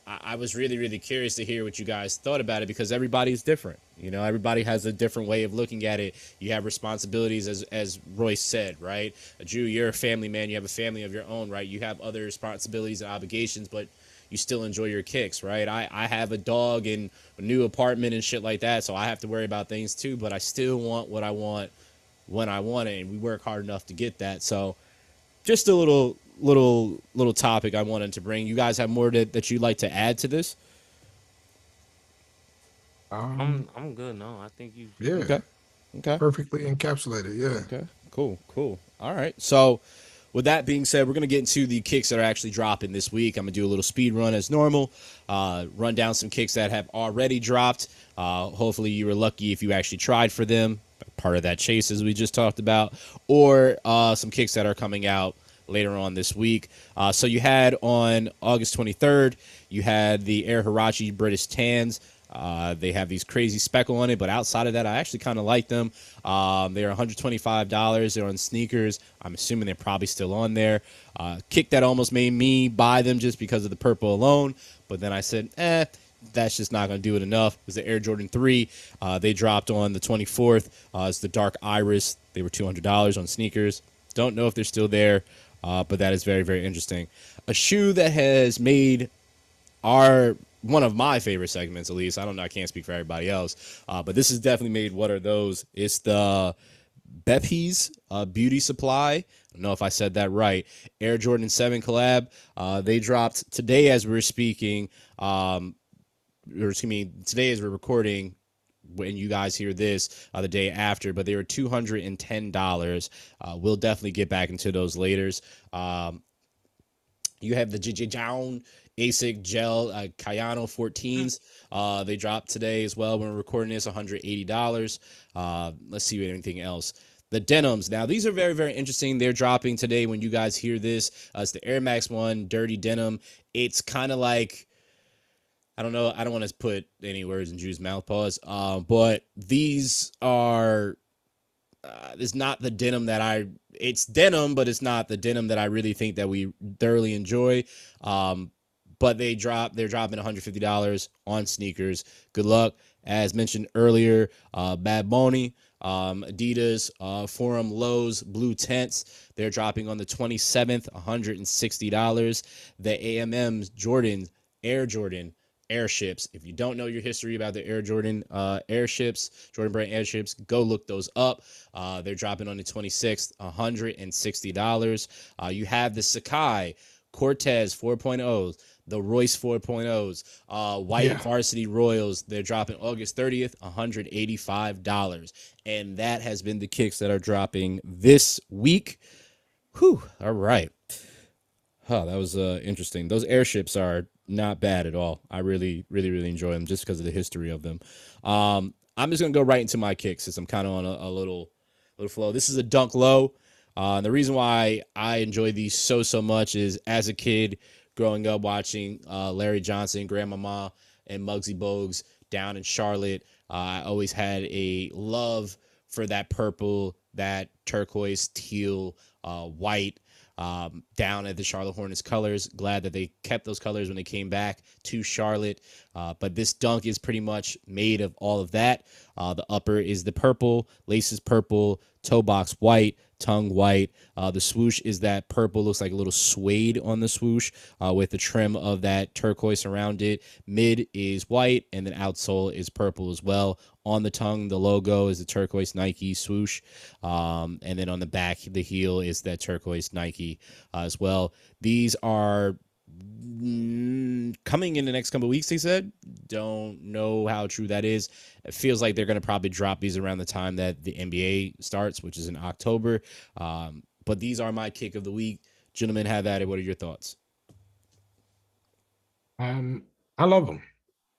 I, was really, really curious to hear what you guys thought about it because everybody's different. You know, everybody has a different way of looking at it. You have responsibilities, as as Royce said, right? A Jew, you're a family man. You have a family of your own, right? You have other responsibilities and obligations, but you still enjoy your kicks, right? I, I have a dog and a new apartment and shit like that, so I have to worry about things too, but I still want what I want when I want it, and we work hard enough to get that. So just a little little little topic I wanted to bring. You guys have more to, that you'd like to add to this? Um, I'm I'm good. No, I think you. yeah, Okay. Okay. perfectly encapsulated. Yeah. Okay. Cool. Cool. All right. So, with that being said, we're gonna get into the kicks that are actually dropping this week. I'm gonna do a little speed run as normal. Uh, run down some kicks that have already dropped. Uh, hopefully, you were lucky if you actually tried for them. Part of that chase, as we just talked about, or uh, some kicks that are coming out later on this week. Uh, so you had on August 23rd, you had the Air Huarache British Tans. Uh, they have these crazy speckle on it, but outside of that, I actually kind of like them. Um, they're $125. They're on sneakers. I'm assuming they're probably still on there. Uh, kick that almost made me buy them just because of the purple alone, but then I said, eh, that's just not going to do it enough. It was the Air Jordan 3. Uh, they dropped on the 24th. Uh, it's the Dark Iris. They were $200 on sneakers. Don't know if they're still there, uh, but that is very, very interesting. A shoe that has made our one of my favorite segments, at least. I don't know. I can't speak for everybody else, uh, but this has definitely made what are those? It's the Bephies uh, Beauty Supply. I don't know if I said that right. Air Jordan 7 collab. Uh, they dropped today as we're speaking. Um, or excuse me, today as we're recording, when you guys hear this uh, the day after, but they were two hundred and ten dollars. Uh, we'll definitely get back into those later. Um, you have the JJ Jown ASICS Gel uh, Kayano 14s. Uh, they dropped today as well. When we're recording this, one hundred eighty dollars. Uh, let's see anything else. The denims. Now, these are very, very interesting. They're dropping today when you guys hear this. Uh, it's the Air Max 1 Dirty Denim. It's kind of like I don't know. I don't want to put any words in Drew's mouth. Pause. Uh, but these are. Uh, it's not the denim that I. It's denim, but it's not the denim that I really think that we thoroughly enjoy. Um, but they drop. They're dropping one hundred fifty dollars on sneakers. Good luck. As mentioned earlier, uh, Bad Bunny, um, Adidas, uh, Forum Lows, Blue Tints. They're dropping on the twenty seventh, one hundred and sixty dollars. The AMMs, Jordan, Air Jordan airships. If you don't know your history about the Air Jordan uh, airships, Jordan brand airships, go look those up. Uh, they're dropping on the 26th, $160. Uh, you have the Sacai Cortez 4.0s, the Royce 4.0s, uh, White Yeah. Varsity Royals. They're dropping August 30th, $185. And that has been the kicks that are dropping this week. Whew. All right. Huh, that was uh, interesting. Those airships are not bad at all. I really, really, really enjoy them just because of the history of them. Um, I'm just gonna go right into my kicks since I'm kind of on a, a little, little flow. This is a dunk low. Uh, and the reason why I enjoy these so so much is as a kid growing up watching uh, Larry Johnson, Grandmama, and Muggsy Bogues down in Charlotte. Uh, I always had a love for that purple, that turquoise, teal, uh, white. Um, down at the Charlotte Hornets colors. Glad that they kept those colors when they came back to Charlotte. Uh, but this dunk is pretty much made of all of that. Uh, the upper is the purple, laces purple, toe box white, tongue white. Uh, the swoosh is that purple, looks like a little suede on the swoosh uh, with the trim of that turquoise around it. Mid is white, and then outsole is purple as well. On the tongue, the logo is the turquoise Nike swoosh. Um, and then on the back, the heel is that turquoise Nike uh, as well. These are mm, coming in the next couple weeks, they said. Don't know how true that is. It feels like they're going to probably drop these around the time that the NBA starts, which is in October. Um, but these are my kick of the week. Gentlemen, have at it. What are your thoughts? Um, I love them.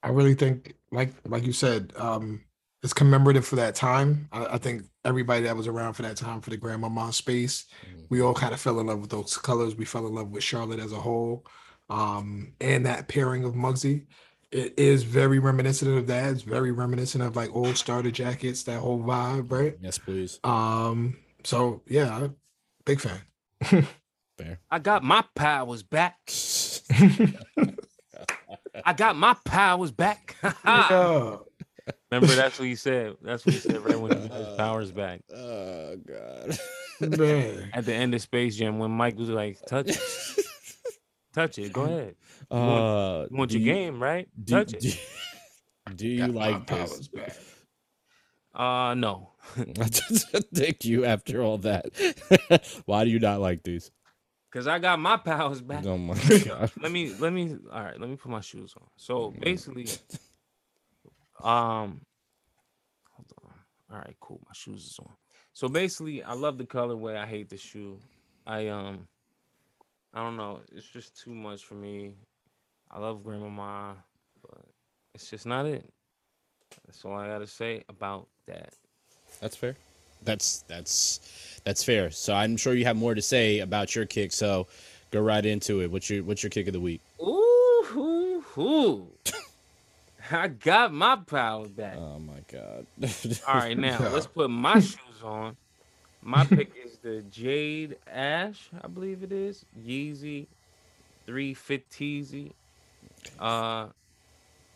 I really think, like like you said, um, it's commemorative for that time. I, I think everybody that was around for that time for the grandmama space, Mhm. we all kind of fell in love with those colors. We fell in love with Charlotte as a whole, um, and that pairing of Muggsy. It is very reminiscent of that. It's very reminiscent of like old starter jackets, that whole vibe, right? Yes, please. Um, so yeah, big fan. Fair. I got my powers back. I got my powers back. yeah. Remember, that's what he said. That's what he said right when he got his powers back. Oh God. Man. At the end of Space Jam, when Mike was like, touch it, touch it, go ahead. Uh, You want your you- game, right? Do, Touch it. do, do you Got like this? powers back. Uh, no. Thank you. After all that, why do you not like these? Cause I got my powers back. Oh my god. let me let me all right let me put my shoes on so basically um hold on all right cool my shoes is on so basically i love the colorway i hate the shoe i um i don't know it's just too much for me i love grandmama but it's just not it that's all i gotta say about that That's fair. That's that's that's fair. So I'm sure you have more to say about your kick. So go right into it. What's your what's your kick of the week? ooh hoo, hoo. i got my power back Oh my god. All right, now Yeah. let's put my shoes on. My pick is the Jade Ash, I believe it is. Yeezy 350 Uh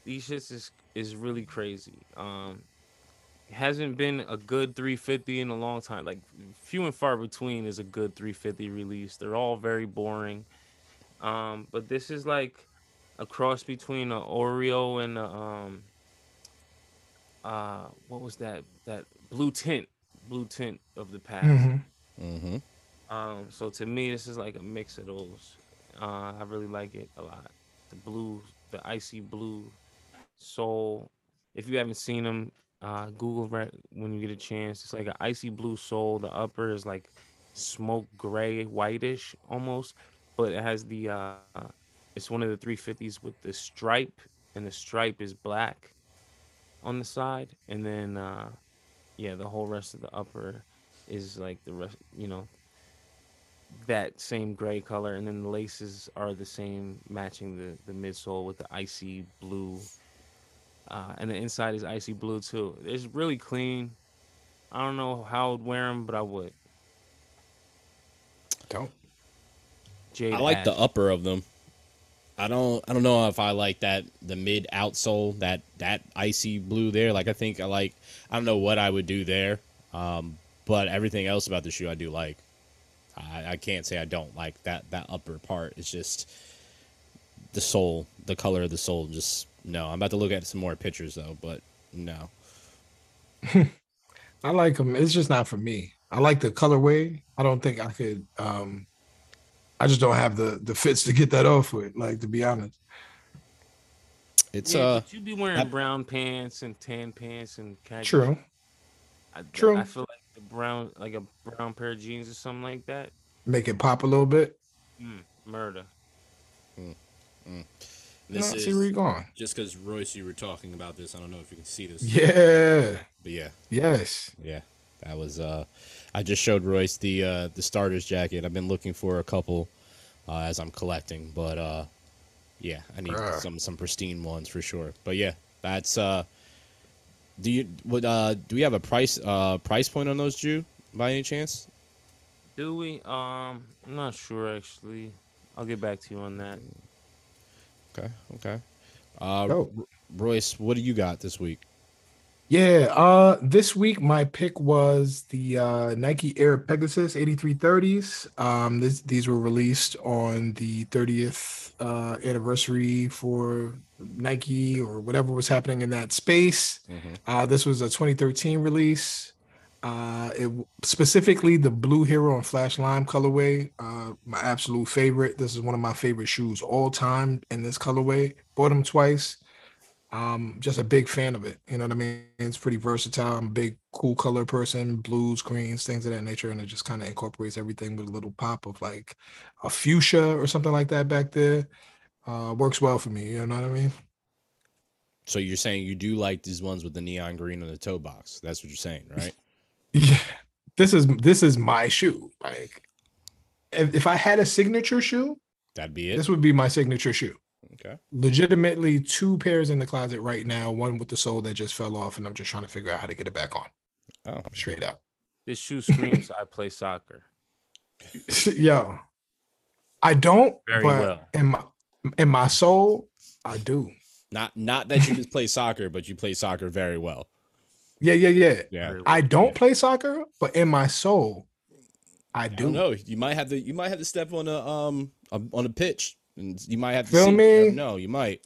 these shits is is really crazy. Um hasn't been a good 350 in a long time. Like few and far between is a good 350 release. They're all very boring. Um but this is like a cross between an Oreo and a um uh what was that that blue tint blue tint of the past. Mhm. mm-hmm. um so to me this is like a mix of those. Uh i really like it a lot. The blue the icy blue soul. If you haven't seen them uh google right when you get a chance. It's like an icy blue soul. The upper is like smoke gray whitish almost but it has the uh it's one of the 350s with the stripe and the stripe is black on the side and then uh yeah the whole rest of the upper is like the rest you know that same gray color and then the laces are the same matching the the midsole with the icy blue uh and the inside is icy blue too it's really clean i don't know how i'd wear them but i would Don't. Jade I like the upper of them. I don't I don't know if I like that the mid outsole that that icy blue there. Like I think I like I don't know what I would do there. Um, but everything else about the shoe I do like. I, I can't say I don't like that that upper part. It's just the sole, the color of the sole. Just no. I'm about to look at some more pictures though, but no. I like them. It's just not for me. I like the colorway. I don't think I could. um I just don't have the the fits to get that off with. Like to be honest. It's yeah, uh but you be wearing I- brown pants and tan pants and khaki True. I, True. I feel like the brown, like a brown pair of jeans or something like that. Make it pop a little bit. Mm, murder. this no, is see where you going. just because Royce, you were talking about this. I don't know if you can see this, Yeah. but yeah, Yes. Yeah, that was. uh I just showed Royce the uh the starters jacket. I've been looking for a couple uh, as I'm collecting, but uh yeah, I need Bruh. some some pristine ones for sure. But yeah, that's. uh Do you would uh do we have a price uh price point on those, Jew? By any chance? Do we? Um, I'm not sure actually. I'll get back to you on that. Okay, okay. Uh, Oh. Royce, what do you got this week? Yeah, uh this week my pick was the uh Nike Air Pegasus 8330s. Um this these were released on the 30th uh anniversary for Nike or whatever was happening in that space. Uh this was a 2013 release. Uh it specifically the blue hero and flash lime colorway, uh my absolute favorite. This is one of my favorite shoes all time in this colorway. Bought them twice um just a big fan of it you know what i mean it's pretty versatile i'm a big cool color person blues greens things of that nature and it just kind of incorporates everything with a little pop of like a fuchsia or something like that back there uh works well for me you know what i mean So you're saying you do like these ones with the neon green on the toe box? That's what you're saying, right? yeah this is this is my shoe like if, if i had a signature shoe That'd be it. this would be my signature shoe Okay. legitimately two pairs in the closet right now one with the sole that just fell off and i'm just trying to figure out how to get it back on Oh, straight up This shoe screams I play soccer. Yo, I don't, Very but well. in my in my soul, I do. not not that you just play soccer, but you play soccer very well. Yeah, yeah, yeah. Yeah. I don't play soccer, but in my soul, I I do. don't know. You might have to. You might have to step on a um a, on a pitch, and you might have to Feel see. me? No, you might.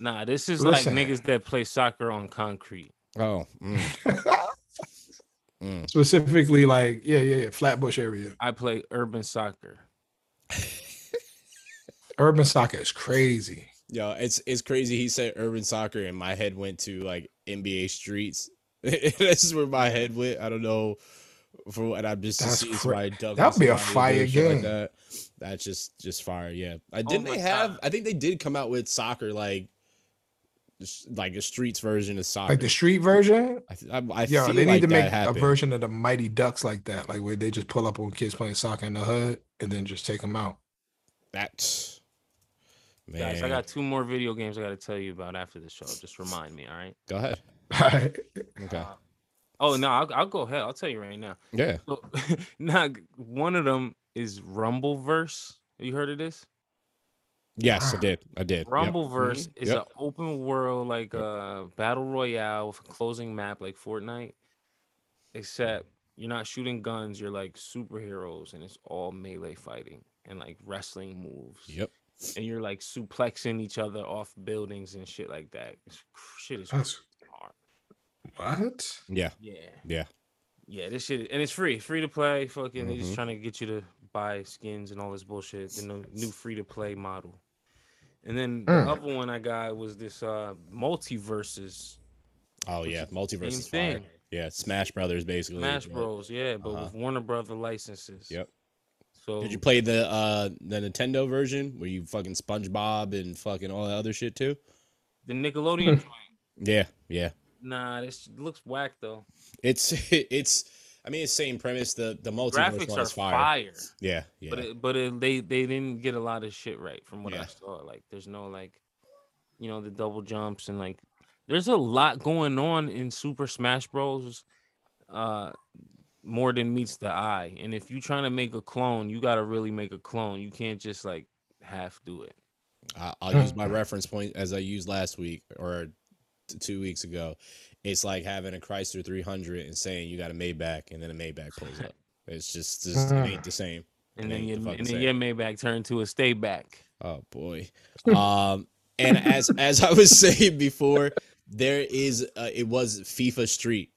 Nah, this is Listen. like niggas that play soccer on concrete. Oh, mm, mm. Specifically, like yeah, yeah, yeah, Flatbush area. I play urban soccer. Urban soccer is crazy. yo, it's it's crazy. He said urban soccer, and my head went to like NBA streets. this is where my head went. I don't know. For what I'm just to That's see cra- somebody dunk that'd be a somebody and do fire shit like game. that. That's just just fire. Yeah. I didn't Oh they have? God. I think they did come out with soccer like like a streets version of soccer. Like the street version. I, th- I, I Yo, they need like to that make a version of the Mighty Ducks like that, like where they just pull up on kids playing soccer in the hood and then just take them out. That's man, Guys, I got two more video games I got to tell you about after the show. Just remind me, all right? go ahead. Okay. Uh, oh no, I'll, I'll go ahead. I'll tell you right now. Yeah. So, now, one of them is Rumbleverse. Have you heard of this? Yes, I did. I did. Rumbleverse Mhm. is Yep. an open world like uh battle royale with a closing map like Fortnite, except you're not shooting guns. You're like superheroes, and it's all melee fighting and like wrestling moves. Yep. And you're like suplexing each other off buildings and shit like that. It's, shit is That's- hard. What? Yeah. Yeah. Yeah. Yeah, this shit, and it's free, free to play. Fucking, they're just trying to get you to buy skins and all this bullshit. The new free to play model. And then the Mm. other one I got was this uh MultiVersus Oh yeah. is Multiverse same is fire. thing. Yeah. Smash Brothers basically. Smash. Bros. Yeah, but Uh-huh. with Warner Brother licenses. Yep. So Did you play the uh the Nintendo version where you fucking SpongeBob and fucking all that other shit too? the Nickelodeon? joint? Yeah. Yeah. Nah, this looks whack though. It's it's. I mean, it's same premise. The the multiverse Graphics one are is fire. fire, Yeah. Yeah. but it, but it, they they didn't get a lot of shit right from what I saw. Like, there's no like, you know, the double jumps and like, there's a lot going on in Super Smash Bros. Uh, more than meets the eye. And if you're trying to make a clone, you got to really make a clone. You can't just like half do it. I'll use my reference point as I used last week or t- two weeks ago. It's like having a Chrysler 300 and saying you got a Maybach, and then a Maybach pulls up. It's just, just it ain't the same. And then ain't your the and then your Maybach turned to a stay back. Oh boy. Um, and as as I was saying before, there is uh, it was FIFA Street.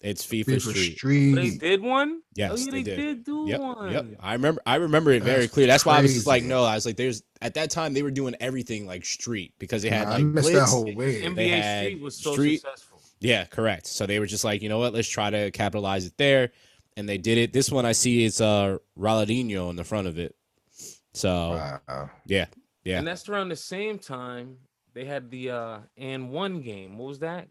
It's FIFA, FIFA Street. Street. They did one. Yes, oh, yeah, they they, did. did. do Yep, one. yep. I remember. I remember it very That's clear. That's why I was just like, no. I was like, there's at that time they were doing everything like street because they had Nah, I like missed that whole wave. NBA had Street was so Street- successful. Yeah, correct. So they were just like, you know what? Let's try to capitalize it there, and they did it. This one I see it's uh Ronaldinho in the front of it. So Wow. yeah, yeah. And that's around the same time they had the uh and one game. What was that?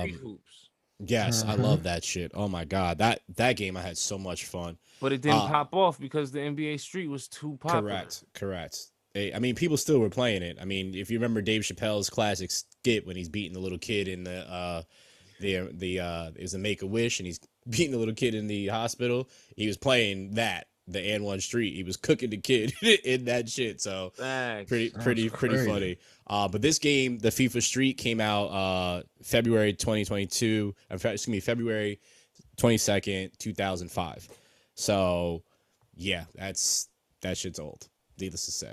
Free Um, hoops. yes, I Mhm. love that shit. Oh my god, that that game I had so much fun. But it didn't uh, pop off because the NBA Street was too popular. Correct, correct. I mean, people still were playing it. I mean, if you remember Dave Chappelle's classic skit when he's beating the little kid in the uh the the uh it was a Make a Wish and he's beating the little kid in the hospital. He was playing that the and one street. He was cooking the kid in that shit. So Facts. pretty That's pretty pretty funny. Uh, but this game, the FIFA Street, came out uh, February 2022. uh, Excuse me, February 22nd, 2005. So yeah, that's that shit's old. Needless to say.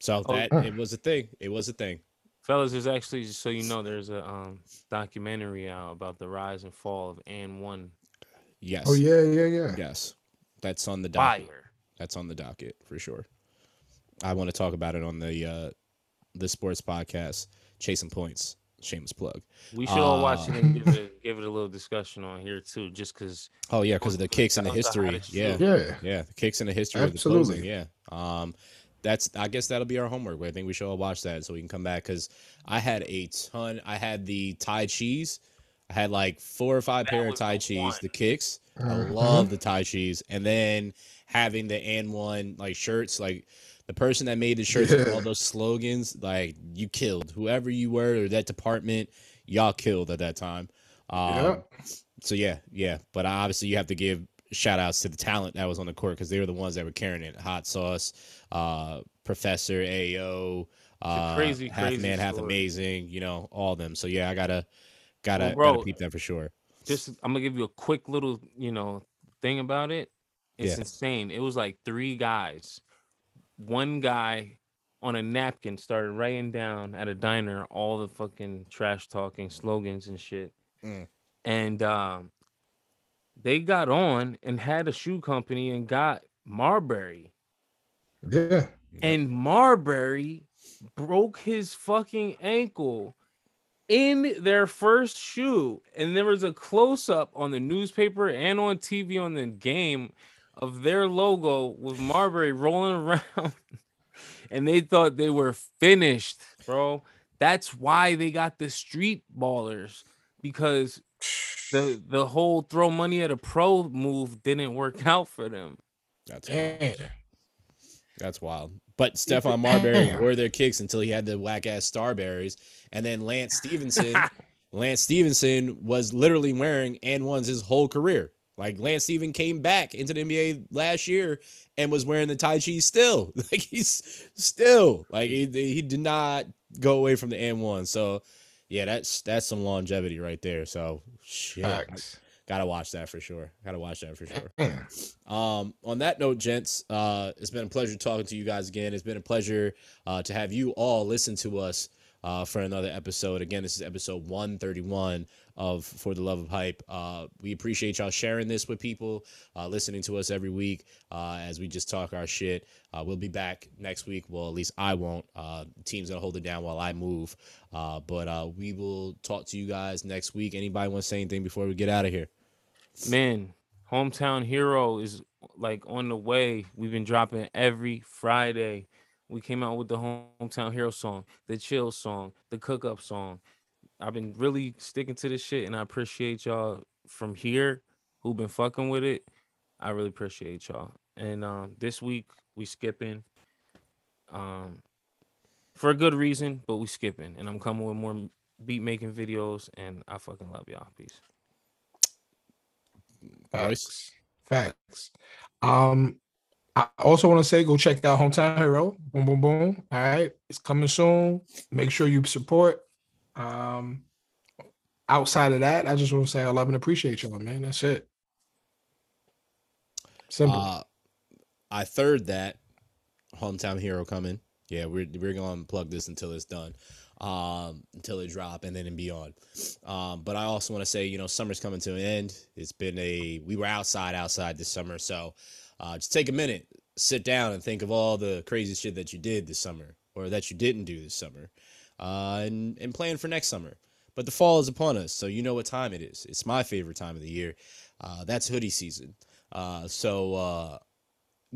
So Oh, that huh. it was a thing. It was a thing. Fellas, there's actually just so you know, there's a um documentary out about the rise and fall of and one Yes. Oh yeah, yeah, yeah. Yes. That's on the docket. fire. That's on the docket for sure. I want to talk about it on the uh the sports podcast, Chasing Points. Shameless plug. We should all watch Uh, it and give it give it a little discussion on here too, just because Oh yeah, because of the Because kicks and the history. Yeah. Yeah. Yeah, the kicks in the history Absolutely. of the closing. Yeah. Um, that's I guess that'll be our homework. I think we should all watch that so we can come back because I had a ton. I had the Tai Chi. I had like four or five That pair of Thai the cheese. one. The kicks. I Mhm. love the Tai Chi, and then having the and one like shirts. Like the person that made the shirts with all those slogans, like you killed whoever you were or that department. Y'all killed at that time. Um, Yeah. so yeah, yeah. But obviously you have to give shout outs to the talent that was on the court because they were the ones that were carrying it. Hot sauce, uh, Professor AO, uh, crazy, half crazy man, half amazing, you know, all of them. So yeah, I gotta gotta Well, bro, gotta peep that for sure. just I'm gonna give you a quick little, you know, thing about it. It's Yeah. insane. It was like three guys. One guy on a napkin started writing down at a diner all the fucking trash talking slogans and shit. Mm. And um they got on and had a shoe company and got Marbury. Yeah. And Marbury broke his fucking ankle in their first shoe. And there was a close up on the newspaper and on TV on the game of their logo with Marbury rolling around. and they thought they were finished, bro. That's why they got the street ballers because the the whole throw money at a pro move didn't work out for them. That's wild. That's wild. But Stephon Marbury wore their kicks until he had the whack ass Starburys, and then Lance Stephenson. Lance Stephenson was literally wearing and ones his whole career. Like Lance Steven came back into the NBA last year and was wearing the Tai Chi still. Like he's still like he, he did not go away from the N one. So yeah, that's that's some longevity right there. So shit, Facts. gotta watch that for sure. Gotta watch that for sure. Um, on that note, gents, uh, it's been a pleasure talking to you guys again. It's been a pleasure uh, to have you all listen to us uh, for another episode. Again, this is episode 131 of For the Love of Hype. Uh, we appreciate y'all sharing this with people, uh, listening to us every week uh, as we just talk our shit. Uh, we'll be back next week. Well, at least I won't. Uh, team's gonna hold it down while I move. But we will talk to you guys next week. Anybody want to say anything before we get out of here? Man, hometown hero is like on the way. We've been dropping every Friday. We came out with the hometown hero song, the chill song, the cook up song. I've been really sticking to this shit, and I appreciate y'all from here who've been fucking with it. I really appreciate y'all. And um, this week we skipping, um, for a good reason, but we skipping, and I'm coming with more beat making videos, and I fucking love y'all. Peace. Royce? Facts. Facts. Um, I also want to say go check out Hometown Hero. Boom, boom, boom. All right, it's coming soon. Make sure you support. Um, outside of that, I just want to say I love and appreciate y'all, man. That's it. Simple. Uh, I third that hometown hero coming. Yeah, we're we're gonna plug this until it's done, um, until it drop and then and beyond. Um, but I also want to say, you know, summer's coming to an end. It's been a we were outside outside this summer, so uh, just take a minute, sit down, and think of all the crazy shit that you did this summer or that you didn't do this summer, uh, and and plan for next summer. But the fall is upon us, so you know what time it is. It's my favorite time of the year. Uh, that's hoodie season. Uh, so uh,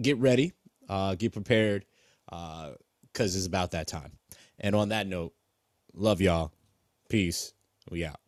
get ready, uh, get prepared, because it's about that time. And on that note, love y'all. Peace. We out.